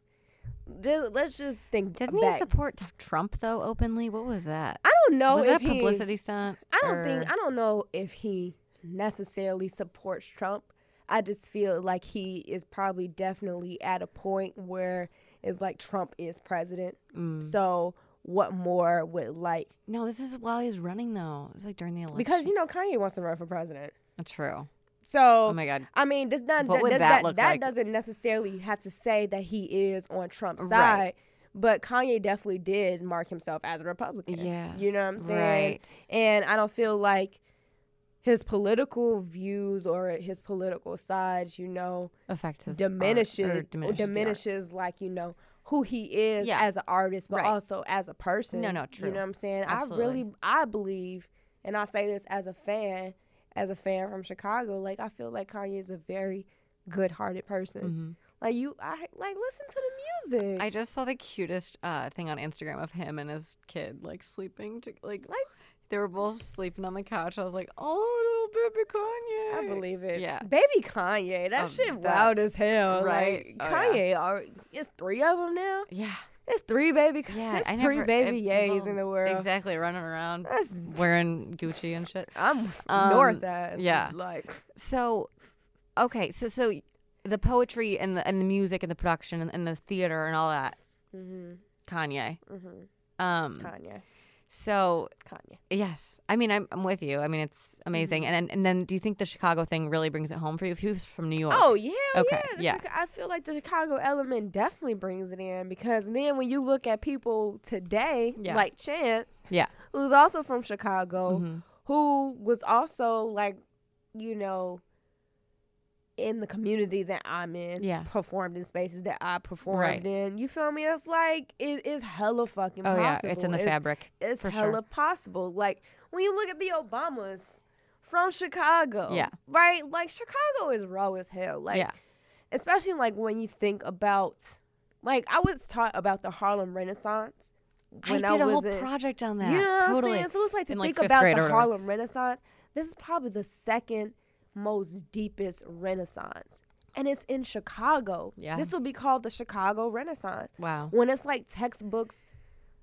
just, let's just think didn't back. he support Trump though openly? What was that? I don't know was if that a he, publicity stunt? I don't or- think I don't know if he necessarily supports Trump. I just feel like he is probably definitely at a point where it's like Trump is president. Mm. So what more would like No, this is while he's running though. It's like during the election. because you know Kanye wants to run for president. That's true. So Oh my god. I mean, does not What would that that look that like? doesn't necessarily have to say that he is on Trump's Right. side. But Kanye definitely did mark himself as a Republican. Yeah. You know what I'm saying? Right. And I don't feel like his political views or his political sides, you know, Affect his art, diminishes or diminishes. the art. diminishes like, you know, who he is Yeah. as an artist, but Right. also as a person. No, no, true. You know what I'm saying? Absolutely. I really I believe, and I say this as a fan, as a fan from Chicago, like I feel like Kanye is a very good hearted person. Mhm. Like you I like listen to the music. I just saw the cutest uh, thing on Instagram of him and his kid like sleeping to like like they were both sleeping on the couch. I was like, oh, little baby Kanye. I believe it. Yeah. Baby Kanye. That Um, shit that- wild as hell. right? Like, Oh, yeah. Kanye, are, it's three of them now? Yeah. There's three baby Yeah. There's I three never- baby it- yays in the world. Exactly, running around That's wearing Gucci and shit. I'm Um, north ass. yeah. Like So, okay, so so the poetry and the and the music and the production and, and the theater and all that, hmm Kanye. hmm Um. Kanye. So Kanye. yes, I mean I'm I'm with you. I mean it's amazing. Mm-hmm. And and then do you think the Chicago thing really brings it home for you? If he was from New York. Oh yeah, Okay, yeah. Chica- I feel like the Chicago element definitely brings it in because then when you look at people today, Yeah. like Chance, Yeah. who's also from Chicago, Mhm. who was also like, you know, in the community that I'm in, Yeah. performed in spaces that I performed Right. in. You feel me? It's like it is hella fucking Oh yeah, it's in the It's- fabric. It's hella sure. possible. Like when you look at the Obamas from Chicago, Yeah. right? Like Chicago is raw as hell. Like yeah. especially like when you think about like I was taught about the Harlem Renaissance when I did a whole in, project on that. You know what totally. I'm saying? So it's like to In, like, think fifth about the. Harlem Renaissance. This is probably the second most deepest Renaissance. And it's in Chicago. Yeah. This will be called the Chicago Renaissance. Wow. When it's like textbooks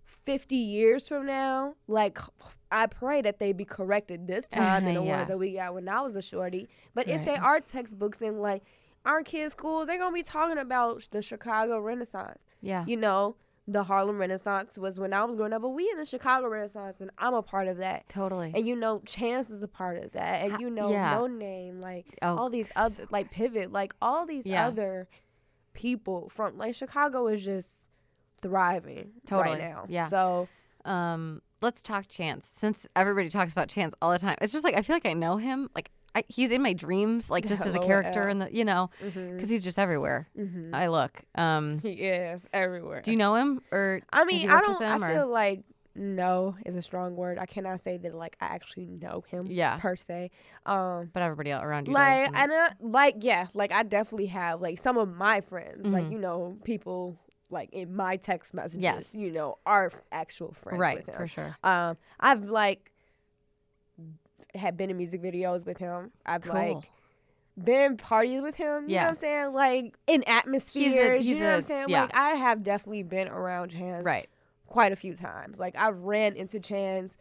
50 years from now, like I pray that they be corrected this time than the Yeah. ones that we got when I was a shorty. But if they are textbooks in like our kids' schools, they're gonna be talking about the Chicago Renaissance. Yeah. You know, the Harlem Renaissance was when I was growing up, but we in the Chicago Renaissance, and I'm a part of that. totally. And you know, Chance is a part of that, and you know, yeah. Noname, like Oh, all these other, like Pivot, like all these Yeah. other people from like Chicago is just thriving Totally. right now. Yeah. So um let's talk chance since everybody talks about chance all the time it's just like i feel like i know him like I, he's in my dreams like just as a character Al. in the you know because he's just everywhere mhm. i look um he is everywhere. do you know him or I mean, I don't. with I or- feel like no is a strong word. I cannot say that like I actually know him. Yeah. Per se. Um. but everybody around you like and- and uh, like yeah like i definitely have like some of my friends like Mhm. you know people like in my text messages Yes. you know are actual friends right with him for sure um i've like had been in music videos with him i've cool like been parties with him you know Yeah. what i'm saying like in atmospheres he's you know what i'm saying yeah. like i have definitely been around hands right quite a few times. Like I've ran into Chance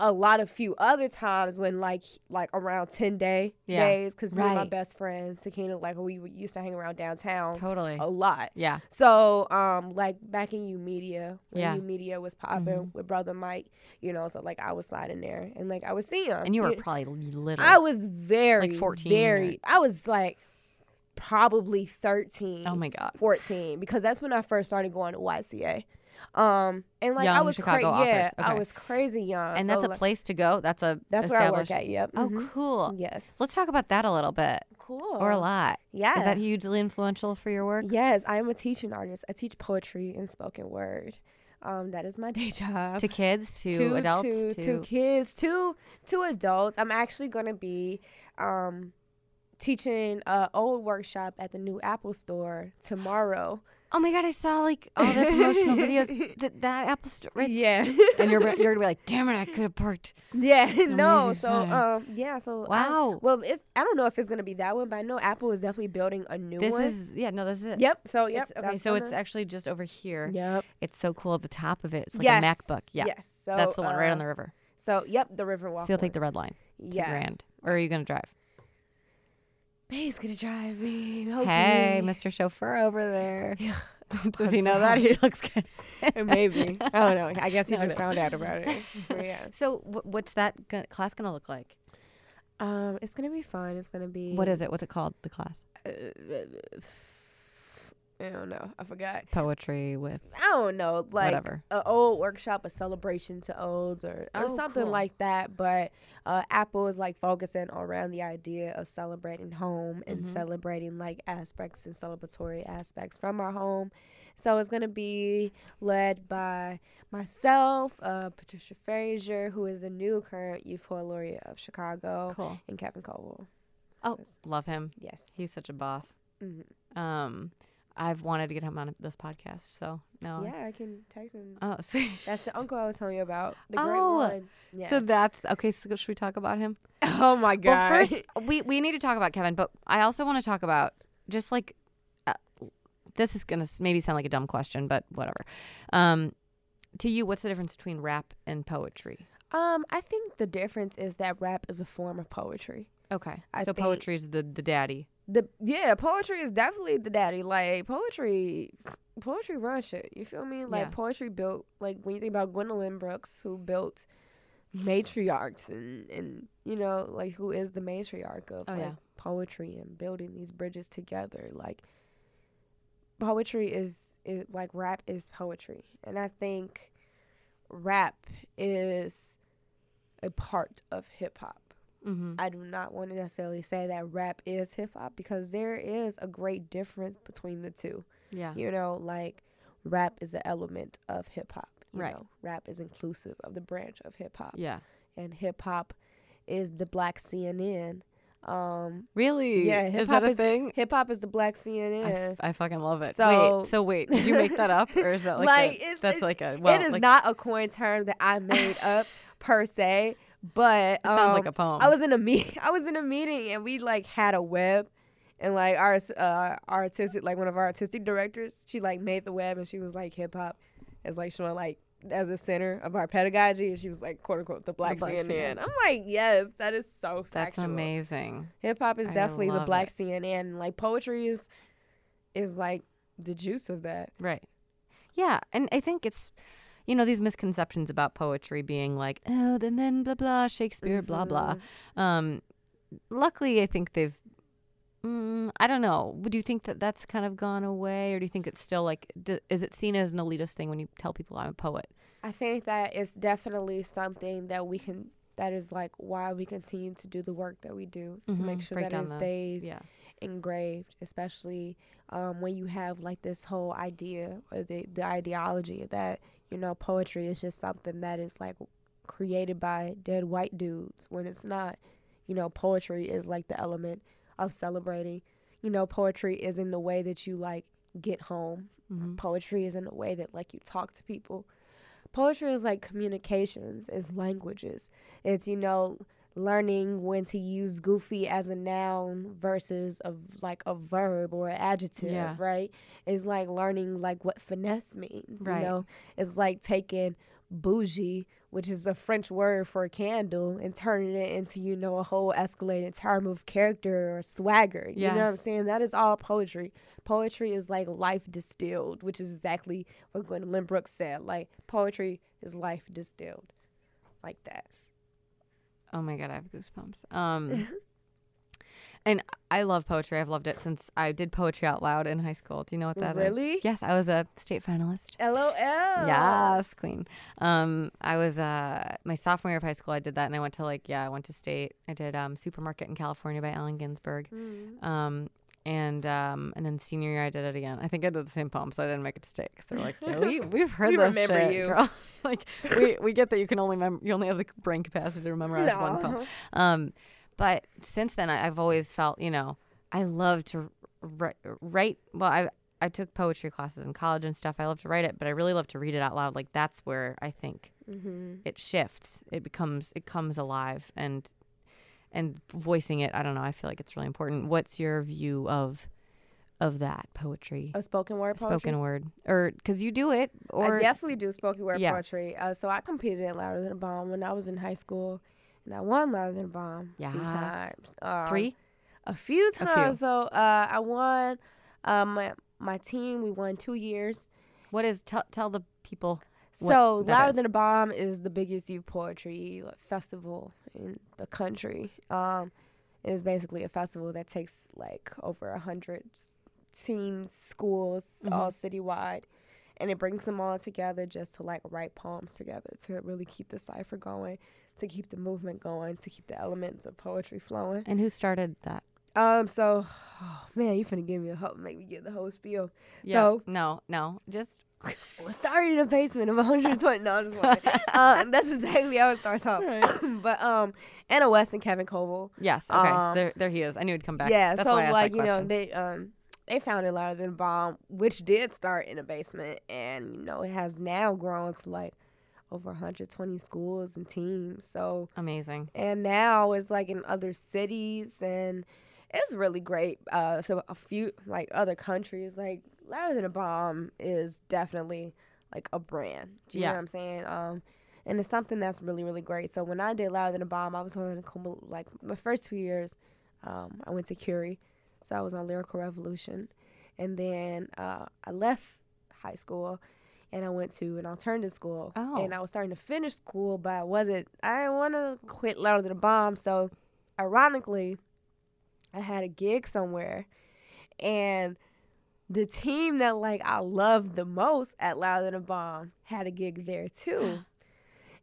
a lot of few other times when like like around 10 day Yeah. days because me and my best friend Sakina like we used to hang around downtown Totally. a lot. Yeah. So, um, like back in YOUmedia, when Yeah. YOUmedia was popping with brother Mike, you know, so like I was sliding there and like I would see him. And you were Yeah. probably little. I was very, like 14 very. I was like probably thirteen. oh my god. 14 because that's when I first started going to YCA. Um, and like I was Chicago crazy. Yeah, authors. I was crazy young. And so, that's a like, place to go. That's a That's where I work at. Yep. Oh, mhm. cool. Yes. Let's talk about that a little bit, Cool. or a lot. Yeah. Is that hugely influential for your work? Yes, I am a teaching artist. I teach poetry and spoken word. Um, that is my day job. To kids, to, to adults, to, to, to kids, to to adults. I'm actually going to be um, teaching a old workshop at the new Apple store tomorrow. Oh my god, I saw like all the promotional videos. That that Apple Store, right? Yeah, And you're you're gonna be like, damn it, I could have parked. yeah, no. So um, yeah, so I- Wow. well, it's I don't know if it's going to be that one, but I know Apple is definitely building a new This one. This is yeah, no, this is it. Yep. So yep. It's- okay, so it's gonna- actually just over here. Yep. It's so cool at the top of it. It's like yes. a MacBook. Yeah, Yes. So that's the one right uh, on the river. So yep, the Riverwalk. So you'll take the red line to yeah. Grand, or are you gonna drive? Bae's gonna drive me. Hey. Mr. Chauffeur over there. Yeah. Does he know that? He looks good. Maybe. I don't know. I guess he No, just no. found out about it. Yeah. So wh- what's that go- class gonna look like? Um, it's gonna be fun. It's gonna be. What is it? What's it called? The class? Uh, I don't know. I forgot. Poetry with I don't know. Like whatever. an old workshop, a celebration to olds, or, or Oh, something cool. like that. But uh, Apple is like focusing around the idea of celebrating home and Mhm. celebrating like aspects and celebratory aspects from our home. So it's gonna be led by myself, uh, Patricia Frazier, who is the new current Youth Poet Laureate of Chicago, Cool. and Kevin Coval. Oh, love him. Yes. He's such a boss. Mhm. Um, I've wanted to get him on this podcast, so no. Yeah, I can text him. Oh, sweet. That's the uncle I was telling you about. The great Oh, one. Yes. So that's okay. So should we talk about him? oh my god. Well, first we we need to talk about Kevin, but I also want to talk about just like uh, this is gonna maybe sound like a dumb question, but whatever. Um, to you, what's the difference between rap and poetry? um, I think the difference is that rap is a form of poetry. Okay, I so poetry is the the daddy. The yeah, poetry is definitely the daddy. Like poetry, poetry runs shit. You feel me? Like Yeah. poetry built. Like when you think about Gwendolyn Brooks, who built matriarchs and and you know like who is the matriarch of Oh, like yeah. poetry and building these bridges together. Like poetry is is like rap is poetry, and I think rap is a part of hip hop. Mm-hmm. I do not want to necessarily say that rap is hip hop because there is a great difference between the two. Yeah. You know, like rap is an element of hip hop. Right. know, rap is inclusive of the branch of hip hop, Yeah. and hip hop is the black CNN. Um, Really? Yeah, Is hip-hop that a is- thing? hip hop is the black CNN. f- I fucking love it. So- wait, so wait, did you make that up, or is that like, Like, a, that's like a well, it is like, not a coin term that I made up per se, but It sounds like um, a poem. I was in a meet. I was in a meeting, and we like had a web, and like our uh, our artistic, like one of our artistic directors, she like made the web, and she was like hip hop, as like showing like as a center of our pedagogy, and she was like quote unquote the black, Black CNN. CNN. I'm like, yes, that is so that's factual. amazing. Hip hop is I definitely the black it. CNN. Like poetry is is like the juice of that. Right. Yeah, and I think it's you know these misconceptions about poetry being like oh then then blah blah Shakespeare blah blah. Mhm. Um, luckily I think they've. Mm, I don't know. Do you think that that's kind of gone away, or do you think it's still like? D- is it seen as an elitist thing when you tell people I'm a poet? I think that it's definitely something that we can. That is like why we continue to do the work that we do to make sure break that it the- stays Yeah. engraved, especially um, when you have like this whole idea or the the ideology that you know poetry is just something that is like created by dead white dudes when it's not. You know, poetry is like the element of celebrating. You know, poetry is in the way that you like get home. Mm-hmm. Poetry is in the way that like you talk to people. Poetry is like communications, is languages. It's you know learning when to use goofy as a noun versus a like a verb or an adjective, Yeah. right? It's like learning like what finesse means. Right. You know, it's like taking bougie, which is a French word for a candle, and turning it into you know a whole escalated term of character or swagger. You know what I'm saying? That is all poetry. Poetry is like life distilled, which is exactly what Gwendolyn Brooks said. Like poetry is life distilled, like that. Oh my god, I have goosebumps. Um, and I love poetry. I've loved it since I did poetry out loud in high school. Do you know what that is? Really? Yes, I was a state finalist. LOL. Yes, queen. Um, I was uh my sophomore year of high school. I did that, and I went to like yeah, I went to state. I did um supermarket in California by Allen Ginsberg. Mm. Um, and um, and then senior year I did it again. I think I did the same poem, so I didn't make it to state because they're like, yeah, we we've heard We this remember shit, you." girl. like we we get that you can only mem- you only have the brain capacity to memorize one poem. Um, but since then, I, I've always felt, you know, I love to write. write well, I I took poetry classes in college and stuff. I love to write it, but I really love to read it out loud. Like that's where I think Mm-hmm. it shifts. It becomes it comes alive and and voicing it. I don't know. I feel like it's really important. What's your view of of that poetry, A spoken word poetry. spoken word, or because you do it, or I definitely do spoken word Yeah. poetry. Uh, so I competed in Louder Than a Bomb when I was in high school, and I won Louder Than a Bomb a few times. Um, three. A few few. times. So uh, I won. Um, my, my team, we won two years. What is tell tell the people So Louder. Than a Bomb is the biggest youth poetry festival in the country. Um, it is basically a festival that takes like over a hundred s- teams, schools, all citywide, and it brings them all together just to like write poems together to really keep the cipher going, to keep the movement going, to keep the elements of poetry flowing. and who started that? Um, so oh, man, you finna give me a whole, make me get the whole spiel. Yeah. So no, no, just It started in a basement of 120. no, I'm just uh, that's exactly how it starts off. but um, Anna West and Kevin Coval. yes. Okay, so Um, there, there he is. I knew he'd come back. Yeah, That's so why I asked like you know they um they founded Louder Than a Bomb, which did start in a basement, and you know it has now grown to like over 120 schools and teams. So Amazing. and now it's like in other cities and it's really great uh so a few like other countries like louder than a bomb is definitely like a brand do you Yeah. know what i'm saying um and it's something that's really really great so when i did louder than a bomb i was on like my first two years um i went to curie so i was on lyrical revolution and then uh i left high school and I went to an alternative school. Oh. And I was starting to finish school, but I wasn't. I didn't want to quit louder than a bomb. So, ironically, I had a gig somewhere, and the team that like I loved the most at Louder Than a Bomb had a gig there too.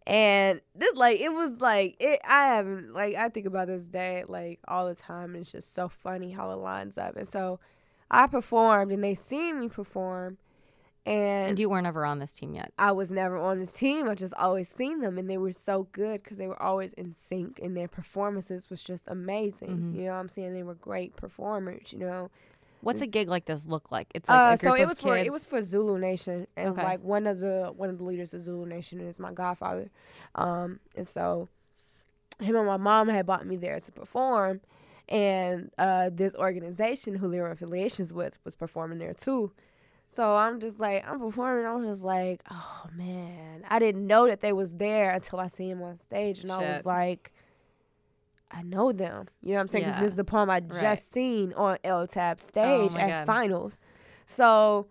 And this, like it was like it I haven't like I think about this day like all the time and it's just so funny how it lines up. And so I performed and they seen me perform and, And you weren't ever on this team yet. I was never on this team. I just always seen them, and they were so good because they were always in sync, and their performances was just amazing. Mhm. You know, what I'm saying they were great performers. You know, What's a gig like this look like? It's like uh, a so it was for it was for Zulu Nation, and Okay. like one of the one of the leaders of Zulu Nation is my godfather, um, and so him and my mom had brought me there to perform, and uh, this organization who they were affiliations with was performing there too. So I'm just like I'm performing. I was just like, oh man, I didn't know that they was there until I see him on stage, and I was like. I know them. You know what I'm saying? 'Cause Yeah. this is the poem I Right. just seen on LTAB stage my at God. finals. So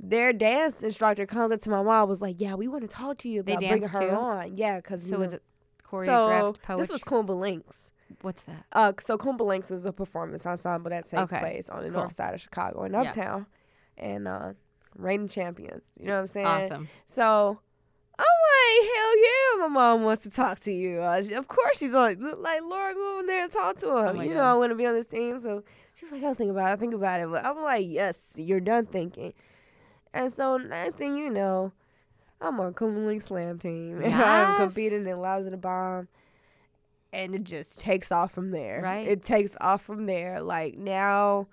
their dance instructor comes up to my mom was like, "Yeah, we want to talk to you about bringing her too? on." Yeah, because So is it so choreographed poetry? this was Kuumba Lynx. What's that? Uh, so Kuumba Lynx was a performance ensemble that takes Okay, place on the cool. north side of Chicago in Yeah. Uptown, and uh, reigning champions. You know what I'm saying? Awesome. So hell yeah, my mom wants to talk to you. Uh, she- of course she's like, like Laura, go over there and talk to him. Oh you God. know, I want to be on this team. So she was like, I'll think about it. I'll think about it. But I'm like, yes, you're done thinking. And so next thing you know, I'm on Kuumba Lynx Slam team. And I'm Yes. competing in Louder Than a Bomb. And it just takes off from there. Right. It takes off from there. Like now,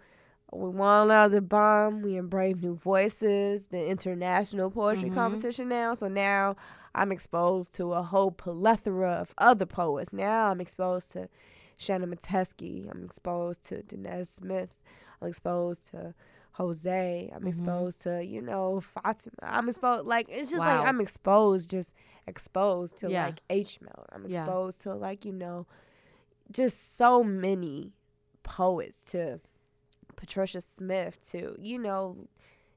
we won out of the bomb. We in Brave New Voices, the international poetry Mhm. competition now. So now I'm exposed to a whole plethora of other poets. Now I'm exposed to Shannon Matesky. I'm exposed to Danez Smith. I'm exposed to Jose. I'm Mhm. exposed to, you know, Fatima. I'm exposed like it's just Wow. like I'm exposed, just exposed to Yeah. like H Melt. I'm Yeah. exposed to like, you know, just so many poets to Patricia Smith to, you know,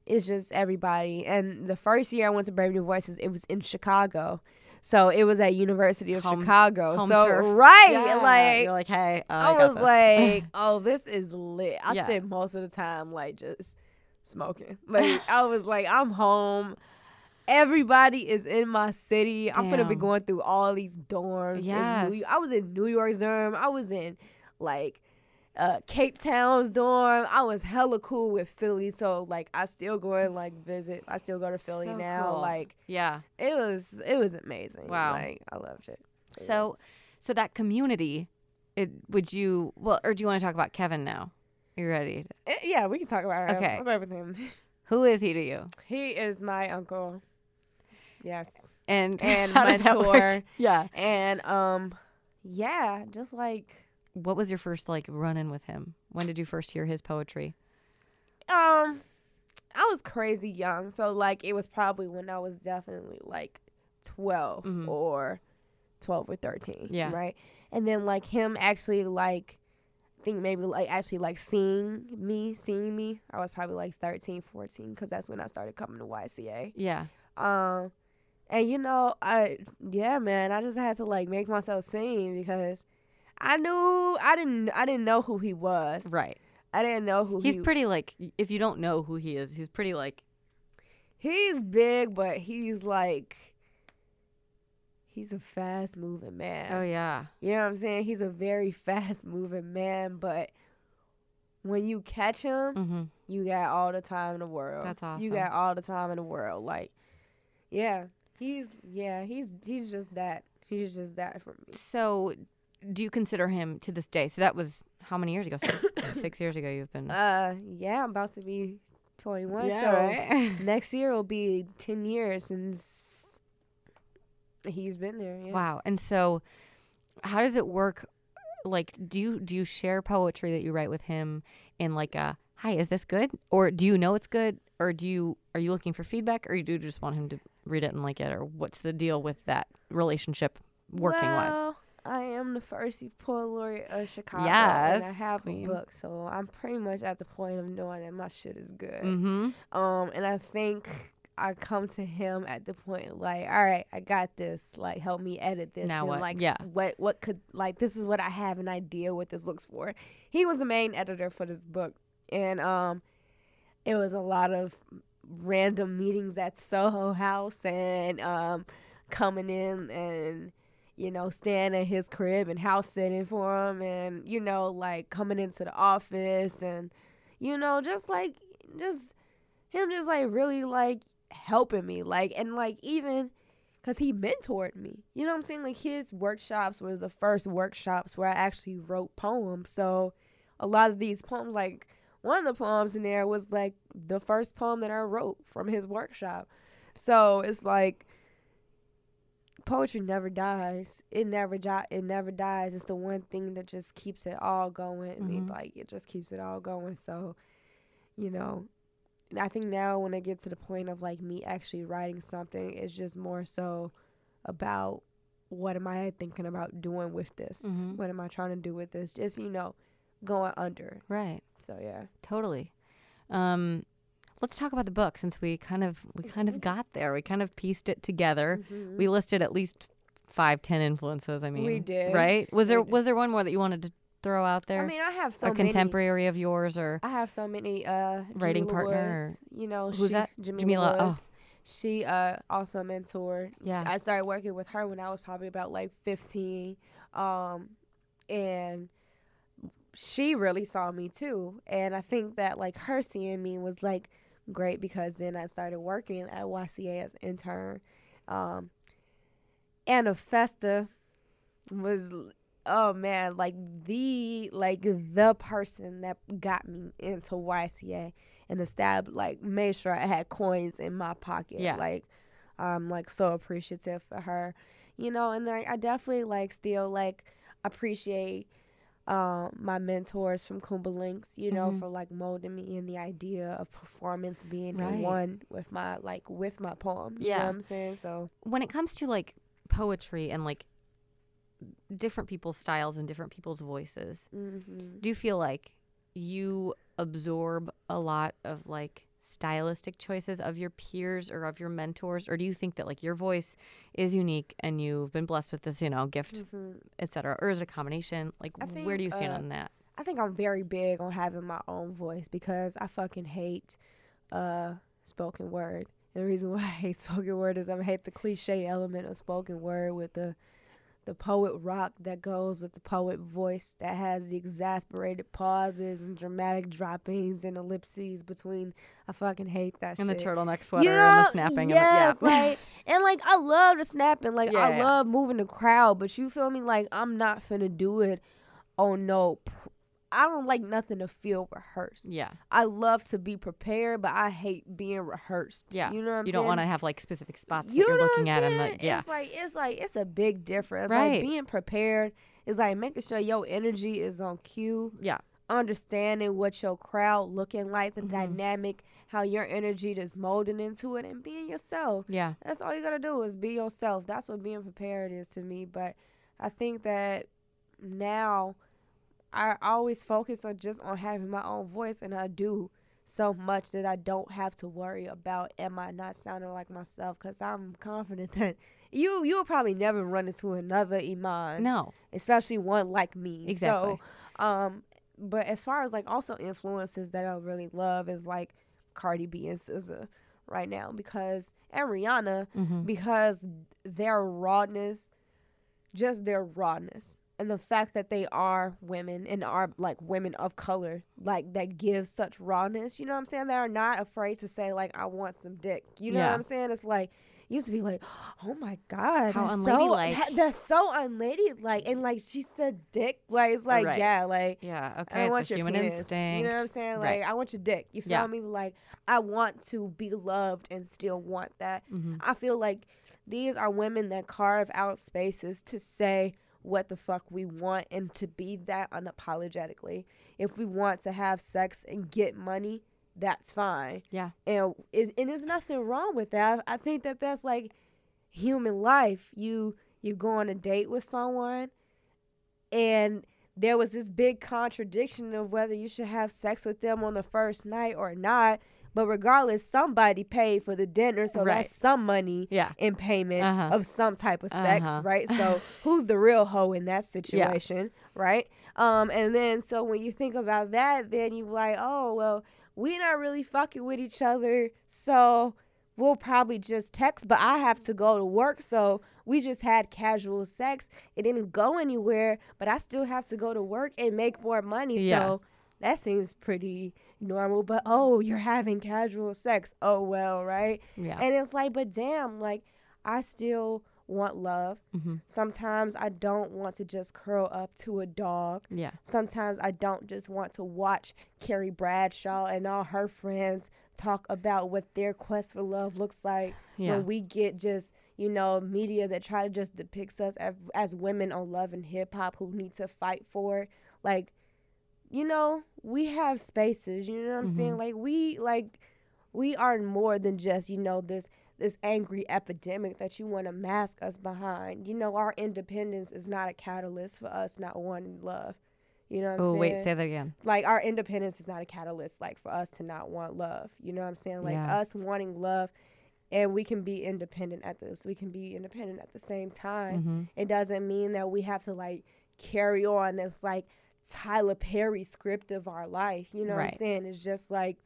it's just everybody. And the first year I went to Brave New Voices, it was in Chicago. So it was at University of Home- Chicago. home so turf. right, like you're like, hey, uh, I, I, got was this. like, oh, this is lit. I Yeah. spent most of the time like just smoking. Like I was like, I'm home. Everybody is in my city. I'm gonna be going through all these dorms. Yes. I was in New York's dorm. I was in like uh, Cape Town's dorm. I was hella cool with Philly, so like I still go and like visit. I still go to Philly So now. cool. Like yeah. it was, it was amazing. Wow. like I loved it. Yeah. So, so that community, it would you well, or do you want to talk about Kevin now? You ready? Eh, yeah, we can talk about him. Okay. What's up with him? Who is he to you? He is my uncle. Yes. And And how does that work? mentor. Yeah. And um yeah, just like What was your first like run in with him? When did you first hear his poetry? um I was crazy young. So like it was probably when I was definitely like 12 Mhm. or 12 or 13, Yeah. right? And then like him actually like I think maybe like actually like seeing me, seeing me. I was probably like 13, 14 cuz that's when I started coming to YCA. Yeah. Um, and you know, I yeah, man, I just had to like make myself seen because I knew I didn't I didn't know who he was. Right. I didn't know who He's he. pretty like if you don't know who he is, he's pretty like he's big, but he's like he's a fast moving man. oh yeah. You know what I'm saying? He's a very fast moving man, but when you catch him, Mhm. you got all the time in the world. That's awesome. You got all the time in the world. Like, yeah, he's yeah, he's he's just that. He's just that for me. So, do you consider him to this day? So that was how many years ago? Six, six years ago. You've been. Uh, yeah, I'm about to be 21. yeah, so right? next year will be 10 years since he's been there. Yeah. Wow. And so, how does it work? Like, do you do you share poetry that you write with him in like a hi, is this good? Or do you know it's good? Or do you are you looking for feedback, or do you just want him to read it and like it, or what's the deal with that relationship working wise? I am the first poet laureate of Chicago. and I have queen. a book, so I'm pretty much at the point of knowing that my shit is good. Mm-hmm. Um, and I think I come to him at the point like, all right, I got this. Like, help me edit this. Now and what? Like, Yeah. What what could like this is what I have an idea what this looks for. He was the main editor for this book, and um, it was a lot of random meetings at Soho House and um, coming in and you know, staying at his crib and house sitting for him and, you know, like coming into the office and, you know, just like, just him just like really like helping me. Like, and like even because he mentored me. You know what I'm saying? Like his workshops was the first workshops where I actually wrote poems. So a lot of these poems, like one of the poems in there was like the first poem that I wrote from his workshop. So it's like, poetry never dies. It never di- it never dies. It's the one thing that just keeps it all going. I mean, Mhm. like it just keeps it all going. So, you know, I think now when I get to the point of like me actually writing something, it's just more so about what am I thinking about doing with this? Mhm. What am I trying to do with this? Just you know, going under. Right. So yeah. Totally. Um, let's talk about the book since we kind of we kind of got there. We kind of pieced it together. Mhm. We listed at least five, ten influences. I mean, we did. Right? Was We there did. was there one more that you wanted to throw out there? I mean, I have so a many. contemporary of yours, or I have so many uh Writing Jamila partner Woods, you know, Who's she, that? Jamila, Jamila, oh. She uh also mentored. yeah, I started working with her when I was probably about like 15. Um and she really saw me too. And I think that like her seeing me was like great because then I started working at YCA as an intern. Um Anna Festa was oh man, like the like the person that got me into YCA and established like made sure I had coins in my pocket. Yeah. Like I'm like so appreciative for her, you know, and like I definitely like still like appreciate um, my mentors from Kuumba Lynx, you know, Mhm. for like molding me in the idea of performance being Right. in one with my like with my poem. You know Yeah. what I'm saying? So when it comes to like poetry and like different people's styles and different people's voices, mhm. do you feel like you absorb a lot of like stylistic choices of your peers or of your mentors or do you think that like your voice is unique and you've been blessed with this you know gift Mhm. etc or is it a combination like I where do you stand uh, on that I think I'm very big on having my own voice because I fucking hate uh spoken word. And the reason why I hate spoken word is I hate the cliche element of spoken word with the the poet rock that goes with the poet voice that has the exasperated pauses and dramatic droppings and ellipses between I fucking hate that and the turtleneck sweater You and the snapping yes, and the, yeah like and like I love the snapping, like Yeah, I yeah. love moving the crowd, but you feel me? Like I'm not finna do it on no. Pr- I don't like nothing to feel rehearsed. yeah I love to be prepared, but I hate being rehearsed. Yeah. you know what I'm you saying? You don't want to have like specific spots You that you're know what looking I'm at and saying? yeah It's like it's like it's a big difference. Right. Like being prepared is like making sure your energy is on cue yeah understanding what your crowd looking like, the Mhm. dynamic, how your energy is molding into it, and being yourself. yeah That's all you gotta do is be yourself. That's what being prepared is to me. But I think that now I always focus on just on having my own voice, and I do so much that I don't have to worry about am I not sounding like myself because I'm confident that you you'll probably never run into another E'mon no especially one like me. Exactly. So, um, but as far as like also influences that I really love is like Cardi B and SZA right now because and Rihanna mm-hmm. because their rawness, just their rawness. And the fact that they are women and are like women of color, like that gives such rawness. You know what I'm saying? They are not afraid to say like, "I want some dick." You know Yeah. what I'm saying? It's like used to be like, "Oh my god, How that's unladylike. So, that- that's so unladylike." And like she said, "Dick," like it's like Right. yeah, like yeah okay don't want a your human penis. instinct You know what I'm saying? Like Right. I want your dick. You feel Yeah. me? Like I want to be loved and still want that. mm-hmm. I feel like these are women that carve out spaces to say what the fuck we want and to be that unapologetically. If we want to have sex and get money, that's fine. yeah And is and there's nothing wrong with that. I think that that's like human life. You you go on a date with someone and there was this big contradiction of whether you should have sex with them on the first night or not. But regardless, somebody paid for the dinner, so Right. that's some money yeah in payment Uh-huh. of some type of sex, Uh-huh. right? So who's the real hoe in that situation, right? Um, and then so when you think about that, then you like, oh well, we're not really fucking with each other, so we'll probably just text. But I have to go to work, so we just had casual sex. It didn't go anywhere, but I still have to go to work and make more money. Yeah. So that seems pretty normal. But oh, you're having casual sex. Oh well, right? yeah And it's like, but damn, like I still want love. mm-hmm. Sometimes I don't want to just curl up to a dog. yeah Sometimes I don't just want to watch Carrie Bradshaw and all her friends talk about what their quest for love looks like yeah when we get just, you know, media that try to just depicts us as, as women on love and hip hop who need to fight for it. Like, you know, we have spaces, you know what I'm saying? Like we like we are more than just, you know, this this angry epidemic that you want to mask us behind. You know, our independence is not a catalyst for us not wanting love. You know what I'm oh saying? wait say that again like our independence is not a catalyst like for us to not want love. You know what I'm saying? Like Yeah. us wanting love and we can be independent at this. We can be independent at the same time. mm-hmm. It doesn't mean that we have to like carry on this like Tyler Perry script of our life. You know what I'm saying? It's just like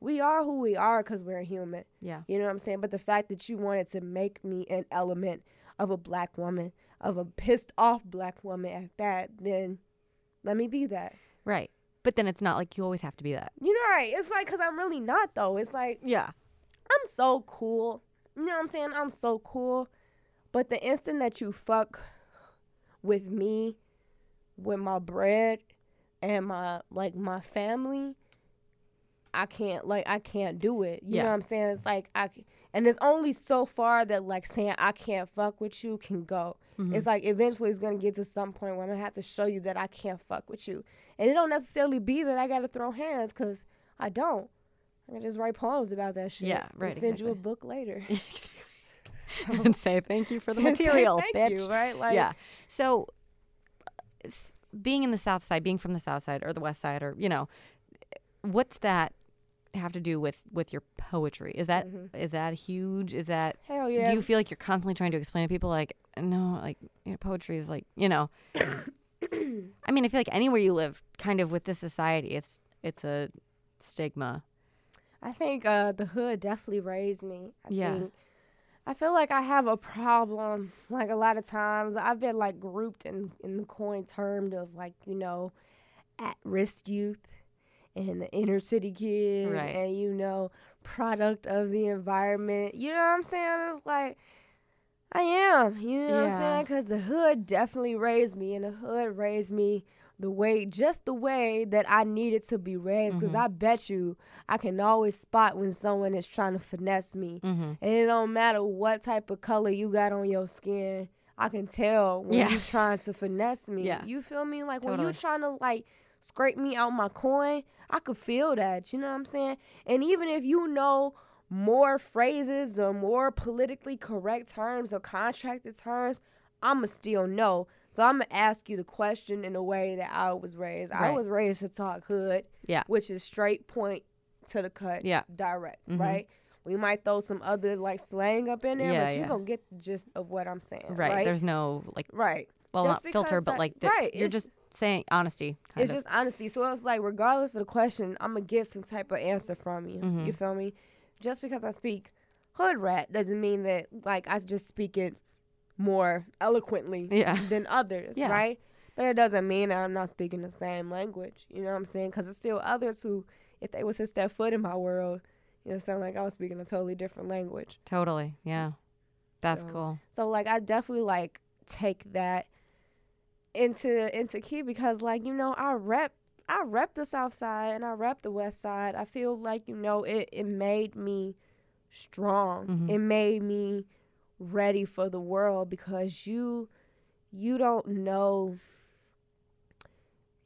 we are who we are because we're human. yeah You know what I'm saying? But the fact that you wanted to make me an element of a black woman, of a pissed off black woman at that, then let me be that. right but then it's not like you always have to be that You know, right? It's like, cause I'm really not though. It's like yeah I'm so cool. You know what I'm saying? I'm so cool. But the instant that you fuck with me, with my bread and my like my family, I can't like I can't do it. You Yeah. know what I'm saying? It's like I and it's only so far that like saying I can't fuck with you can go. Mm-hmm. It's like eventually it's gonna get to some point where I'm gonna have to show you that I can't fuck with you, and it don't necessarily be that I gotta throw hands because I don't. I can just write poems about that shit. Yeah, and right, Send you a book later. and say thank you for the Say material, thank bitch. you, right? Like, yeah. So, being in the South Side, being from the South Side or the West Side, or you know, what's that have to do with with your poetry? Is that is that huge? Is that Hell yeah. do you feel like you're constantly trying to explain to people like no, like you know, poetry is like you know. I mean, I feel like anywhere you live, kind of with this society, it's it's a stigma. I think uh, the hood definitely raised me. I Yeah. Think. I feel like I have a problem. Like a lot of times, I've been like grouped in in the coin term of like you know, at risk youth, and the inner city kid, Right. and you know, product of the environment. You know what I'm saying? It's like. I am, you know what I'm saying? Because the hood definitely raised me, and the hood raised me the way, just the way that I needed to be raised. Because Mm-hmm. I bet you I can always spot when someone is trying to finesse me. Mm-hmm. And it don't matter what type of color you got on your skin. I can tell when Yeah. you trying to finesse me. Yeah. You feel me? Like when Totally. you trying to like scrape me out my coin, I could feel that. You know what I'm saying? And even if you know more phrases or more politically correct terms or contracted terms, I'ma still know. So I'm gonna ask you the question in the way that I was raised. I was raised to talk hood, Yeah. which is straight point to the cut, Yeah. direct, Mhm. right? We might throw some other like slang up in there, Yeah, but you yeah. gonna get the gist of what I'm saying, Right. right? There's no like right. well Just not filter, but like the, right, you're just saying honesty. Kind It's of. just honesty. So it's like, regardless of the question, I'm gonna get some type of answer from you. Mm-hmm. You feel me? Just because I speak hood rat doesn't mean that like I just speak it more eloquently Yeah. than others, Yeah. right? But it doesn't mean that I'm not speaking the same language. You know what I'm saying? Because it's still others who, if they was to step foot in my world, you know, sound like I was speaking a totally different language. totally. Yeah. That's So- cool. So like I definitely like take that into into key because like you know I rep I rep the South Side and I rep the West Side. I feel like you know it it made me strong. Mhm. It made me ready for the world because you you don't know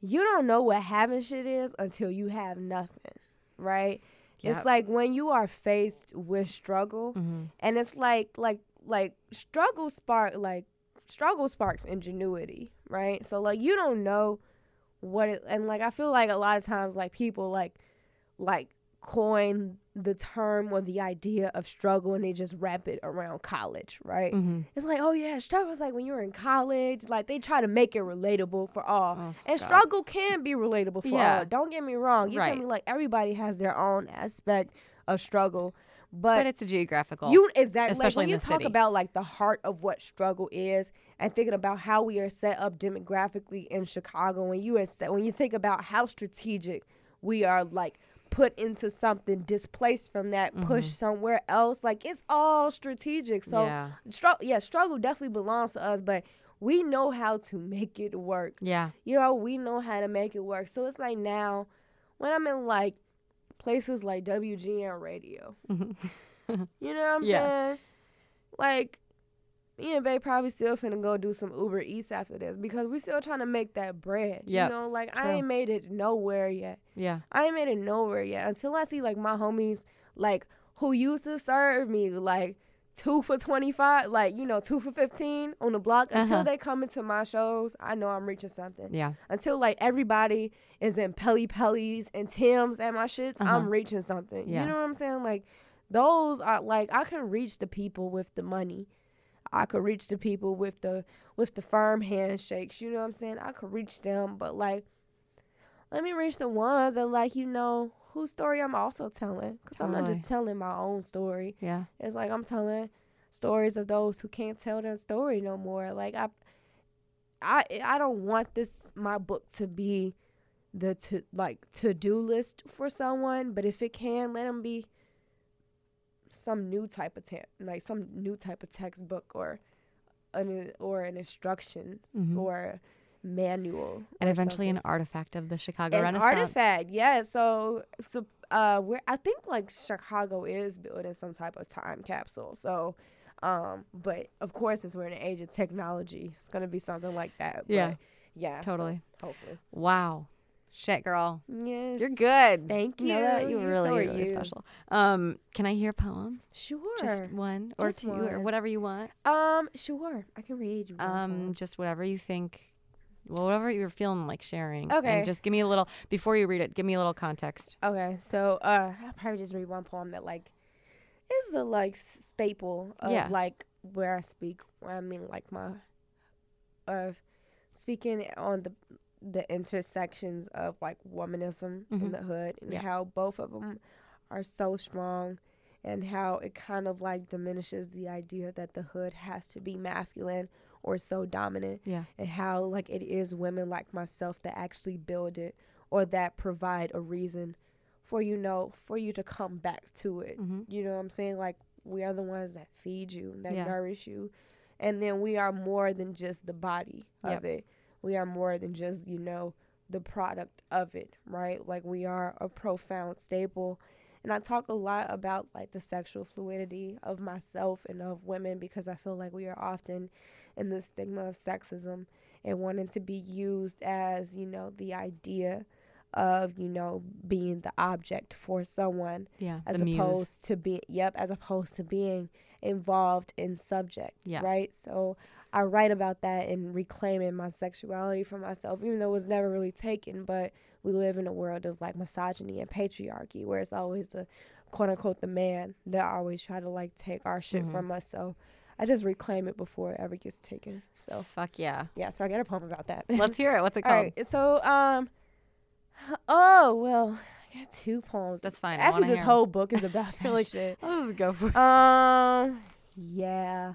you don't know what having shit is until you have nothing, right? Yep. It's like when you are faced with struggle hmm and it's like like like struggle spark like struggle sparks ingenuity right so like you don't know what it and like i feel like a lot of times like people like like coin the term or the idea of struggle and they just wrap it around college right hmm it's like oh yeah struggle is like when you're in college like they try to make it relatable for all Oh, and God. struggle can be relatable for Yeah. all don't get me wrong you Right. feel me like everybody has their own aspect of struggle But it's a geographical. you exactly like especially when in you talk city. about like the heart of what struggle is, and thinking about how we are set up demographically in Chicago. When you are set, when you think about how strategic we are, like put into something, displaced from that, mm-hmm. pushed somewhere else. Like it's all strategic. So Yeah. struggle, yeah, struggle definitely belongs to us, but we know how to make it work yeah. you know, we know how to make it work. So it's like now, when I'm in like places like WGN radio, mm-hmm. you know what I'm Yeah. saying? Like, me and Bae probably still finna go do some Uber Eats after this because we still trying to make that bread. Yep, You know, like true. I ain't made it nowhere yet. Yeah. I ain't made it nowhere yet until I see like my homies like who used to serve me like two for twenty five, like you know two for fifteen on the block. Until Uh-huh. they come into my shows, I know I'm reaching something. Yeah. Until like everybody is in Pelle Pelles and Timbs at my shits, Uh-huh. I'm reaching something. Yeah. You know what I'm saying? Like those are like I can reach the people with the money. I could reach the people with the with the firm handshakes. You know what I'm saying? I could reach them, but like, let me reach the ones that like you know whose story I'm also telling. Cause I'm not just telling my own story. Yeah. It's like I'm telling stories of those who can't tell their story no more. Like I, I, I don't want this my book to be the to like to do list for someone. But if it can, let them be some new type of te- like some new type of textbook or an or an instructions Mhm. or manual And eventually something an artifact of the Chicago an Renaissance. artifact. Yeah. So, so uh, we're I think like Chicago is building some type of time capsule. So, um, but of course, since we're in an age of technology, it's gonna be something like that. Yeah. But yeah. Totally. So hopefully. Wow. Shit, girl. Yes. You're good. Thank You know that? You're really, so really you. special. Um, can I hear a poem? Sure. Just one or Just two or whatever you want. um. Sure. I can read you. Um, poem. just whatever you think. Well, whatever you're feeling like sharing. Okay. And just give me a little before you read it. Give me a little context. Okay, so uh, I'll probably just read one poem that like is the like staple of Yeah. like where I speak. Where I mean like my of speaking on the the intersections of like womanism Mhm. in the hood and Yeah. how both of them are so strong and how it kind of like diminishes the idea that the hood has to be masculine or so dominant Yeah. and how like it is women like myself that actually build it or that provide a reason for you know for you to come back to it Mm-hmm. you know what i'm saying like we are the ones that feed you that Yeah. nourish you and then we are more than just the body Yep. of it we are more than just you know the product of it right like we are a profound staple and i talk a lot about like the sexual fluidity of myself and of women because i feel like we are often in the stigma of sexism and wanting to be used as you know the idea of you know being the object for someone Yeah. as the muse. opposed to be yep as opposed to being involved in subject Yeah. right so i write about that and reclaiming my sexuality for myself even though it was never really taken but we live in a world of like misogyny and patriarchy where it's always the quote unquote the man that always try to like take our shit Mhm. from us so i just reclaim it before it ever gets taken so Fuck yeah. yeah so i got a poem about that Let's hear it. What's it called? right so um oh well i got two poems That's fine. I Actually, this whole book is about that Like, shit. I'll just go for it. Um, yeah.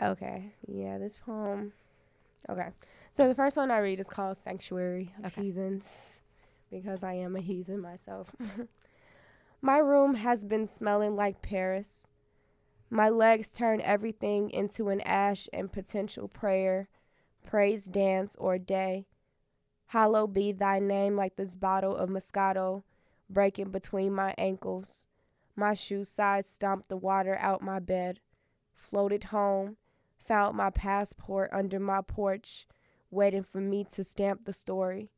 Okay, yeah, this poem. Okay, so the first one I read is called "Sanctuary of Okay. Heathens," because I am a heathen myself. My room has been smelling like Paris. My legs turn everything into an ash and potential prayer, praise dance or day. Hollow be thy name like this bottle of Moscato breaking between my ankles. My shoe sides stomped the water out my bed. Floated home, found my passport under my porch, waiting for me to stamp the story.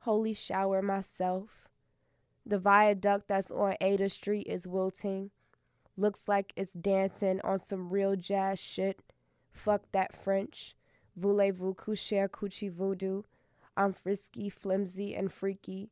Holy shower myself. The viaduct that's on Ada Street is wilting. Looks like it's dancing on some real jazz shit. Fuck that French. Voulez-vous coucher coochie voodoo? I'm frisky, flimsy, and freaky.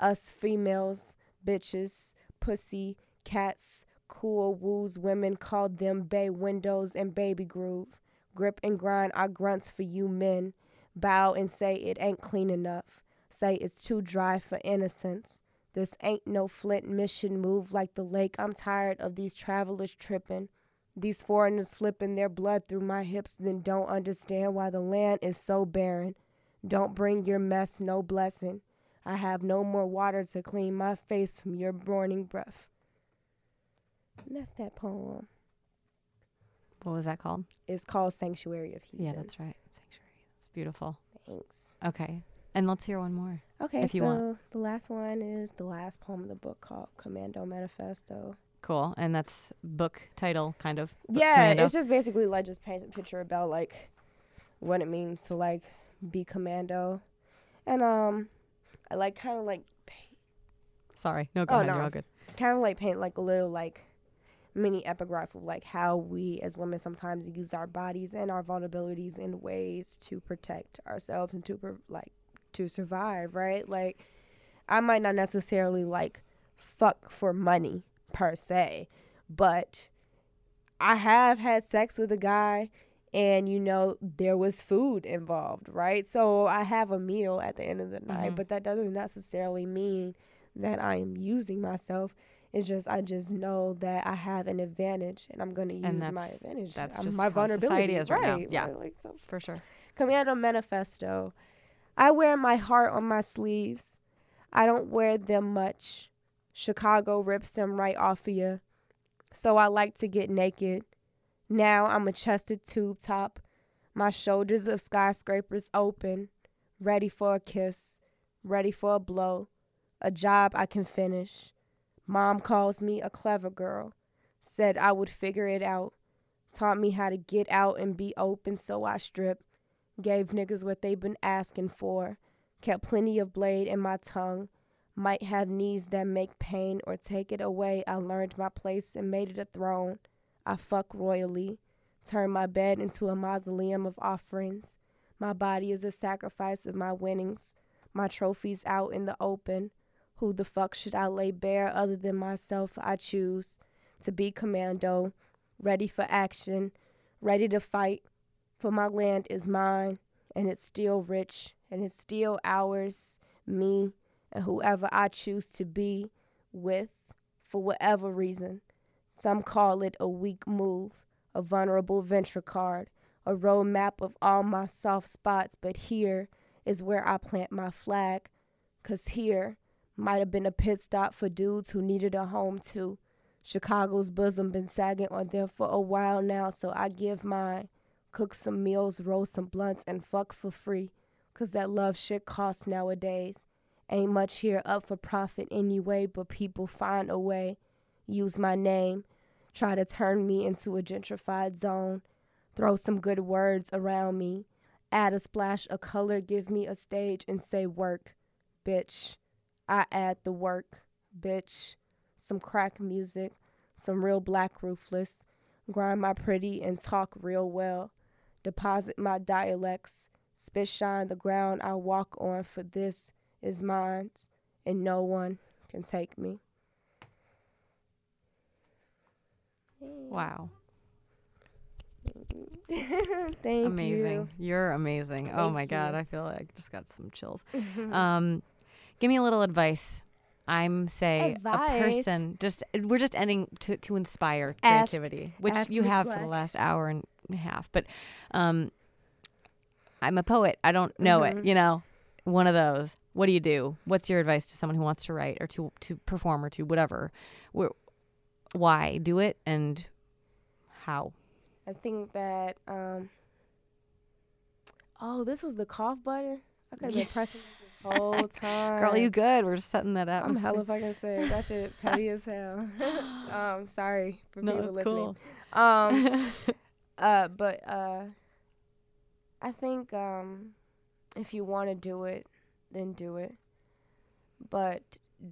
Us females, bitches, pussy, cats, cool woos women called them bay windows and baby groove. Grip and grind our grunts for you men. Bow and say it ain't clean enough. Say it's too dry for innocence. This ain't no Flint mission move like the lake. I'm tired of these travelers tripping. These foreigners flipping their blood through my hips, then don't understand why the land is so barren. Don't bring your mess, no blessing. I have no more water to clean my face from your burning breath. And that's that poem. What was that called? It's called Sanctuary of Heathens. Yeah, that's right. Sanctuary. It's beautiful. Thanks. Okay. And let's hear one more. Okay, If you so want. the last one is the last poem of the book called Commando Manifesto. Cool. And that's book title, kind of. Yeah, Commando. it's just basically like just paint a picture about like what it means to like be commando, and um, I like kind of like Paint. Sorry. No, go Oh, ahead. no. You're all good. kind of like paint like a little like mini epigraph of like how we as women sometimes use our bodies and our vulnerabilities in ways to protect ourselves and to pro- like to survive right like i might not necessarily like fuck for money per se but i have had sex with a guy and you know there was food involved right so i have a meal at the end of the night Mhm. but that doesn't necessarily mean that i am using myself it's just I just know that I have an advantage and I'm going to use my advantage. that's just my how vulnerability society is right now. right, Yeah. Like so For sure. Commando Manifesto. I wear my heart on my sleeves. I don't wear them much. Chicago rips them right off of you. So I like to get naked. Now I'm a chested tube top. My shoulders of skyscrapers open, ready for a kiss, ready for a blow. a job I can finish. Mom calls me a clever girl. Said I would figure it out. Taught me how to get out and be open, so I strip. Gave niggas what they been asking for. Kept plenty of blade in my tongue. Might have knees that make pain or take it away. I learned my place and made it a throne. I fuck royally. turn my bed into a mausoleum of offerings. My body is a sacrifice of my winnings. My trophies out in the open. Who the fuck should I lay bare other than myself? I choose to be commando, ready for action, ready to fight. For my land is mine, and it's still rich, and it's still ours, me, and whoever I choose to be with for whatever reason. Some call it a weak move, a vulnerable venture card, a roadmap of all my soft spots, but here is where I plant my flag. Cause here might have been a pit stop for dudes who needed a home too. Chicago's bosom been sagging on them for a while now, so I give mine. Cook some meals, roll some blunts, and fuck for free. Cause that love shit costs nowadays. Ain't much here up for profit anyway, but people find a way. Use my name, try to turn me into a gentrified zone. Throw some good words around me. Add a splash of color, give me a stage, and say work, bitch. I add the work, bitch. Some crack music, some real black ruthless. Grind my pretty and talk real well. Deposit my dialects. Spit shine the ground I walk on, for this is mine, and no one can take me. Wow. Thank amazing. you. You're amazing. oh Thank my god. I feel like I just got some chills. um, give me a little advice. I'm say a person. Just we're just ending to to inspire Ask- creativity, which ask you have for the last hour and a half. But um, I'm a poet. I don't know Mhm. it. You know, one of those. What do you do? What's your advice to someone who wants to write or to to perform or to whatever? Where, why do it and how? I think that um Oh, this was the cough button? I could have been pressing this whole time. Girl, you good? We're just setting that up. I'm hella fucking sick. That shit petty as hell. um, sorry for No, people listening. cool. Um uh but uh I think um if you wanna do it, then do it. But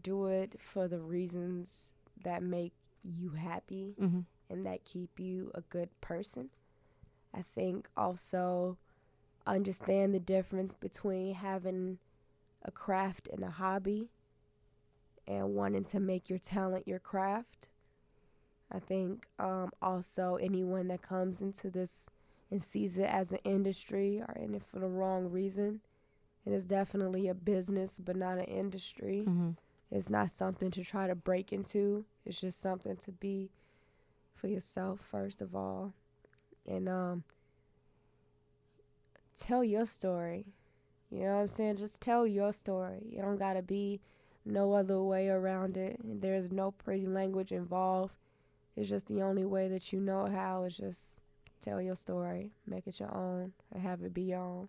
do it for the reasons that make you happy hmm and that keep you a good person. I think also understand the difference between having a craft and a hobby and wanting to make your talent your craft. I think um, also anyone that comes into this and sees it as an industry are in it for the wrong reason. It is definitely a business, but not an industry. hmm It's not something to try to break into. It's just something to be for yourself first of all. And um tell your story. You know what I'm saying? Just tell your story. You don't got to be no other way around it. There's no pretty language involved. It's just the only way that you know how is just tell your story, make it your own, and have it be your own.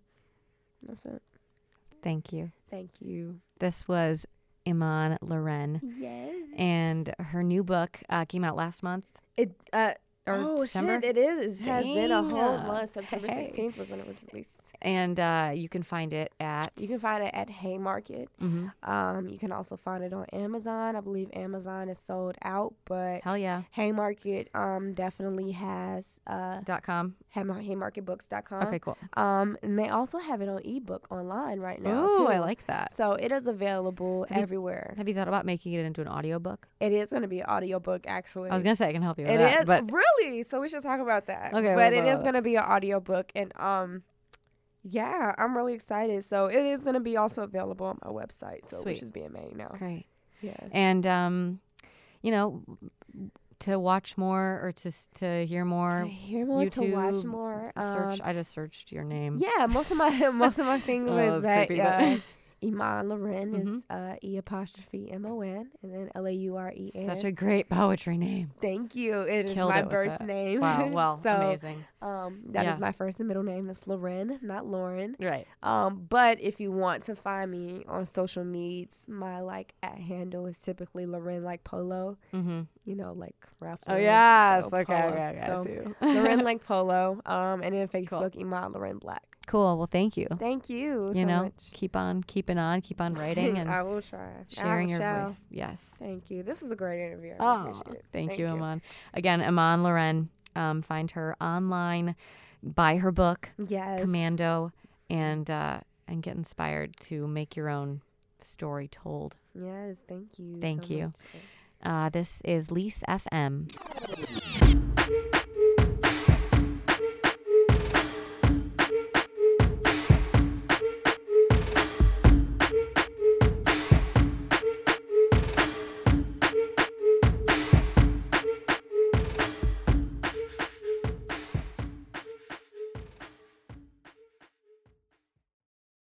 That's it. Thank you. Thank you. This was E'mon Lauren, Yes. and her new book uh, came out last month It uh oh shit! It is. It has been a whole month. September Hey. sixteenth was when it was released. And uh, you can find it at. You can find it at Haymarket. Mhm. Um, you can also find it on Amazon. I believe Amazon is sold out, but Hell yeah. Haymarket um definitely has uh Dot com. Haymarketbooks.com. Okay, cool. Um, and they also have it on ebook online right now. Too. I like that. So it is available Have you- everywhere. Have you thought about making it into an audiobook? It is going to be an audiobook actually. I was gonna say I can help you with It that, is but really so. We should talk about that. Okay, but it is going to be an audiobook, and um, yeah, I'm really excited. So it is going to be also available on my website. So Sweet. which is being made now. great. Yeah. And um, you know, to watch more or to to hear more, to hear more, to watch YouTube, more. search. Um, I just searched your name. yeah, most of my most of my things Oh, is that but- E'mon Lauren is uh, E apostrophe M O N and then L A U R E N. Such a great poetry name. Thank you. It is Killed my it birth name. Wow. Well, so, amazing. Um, that is Yeah. my first and middle name. It's Loren, not Lauren. Right. Um, but if you want to find me on social medias, my like at handle is typically Loren like Polo. Mm-hmm. You know, like Ralph. Oh Lauren, yes. so okay. Polo. Okay. Okay. So. Loren like Polo. Um, and then Facebook E'mon Lauren Black. Cool. Well, thank you. Thank you. You so know, much. keep on keeping on, keep on writing and I will try. sharing I your shall. voice. Yes. Thank you. This was a great interview. I Oh, appreciate it. thank, you, E'mon. Again, E'mon Lauren. Um, find her online, buy her book, Yes. Commando, and uh, and get inspired to make your own story told. Yes. Thank you. Thank so you. Uh, this is Lise FM.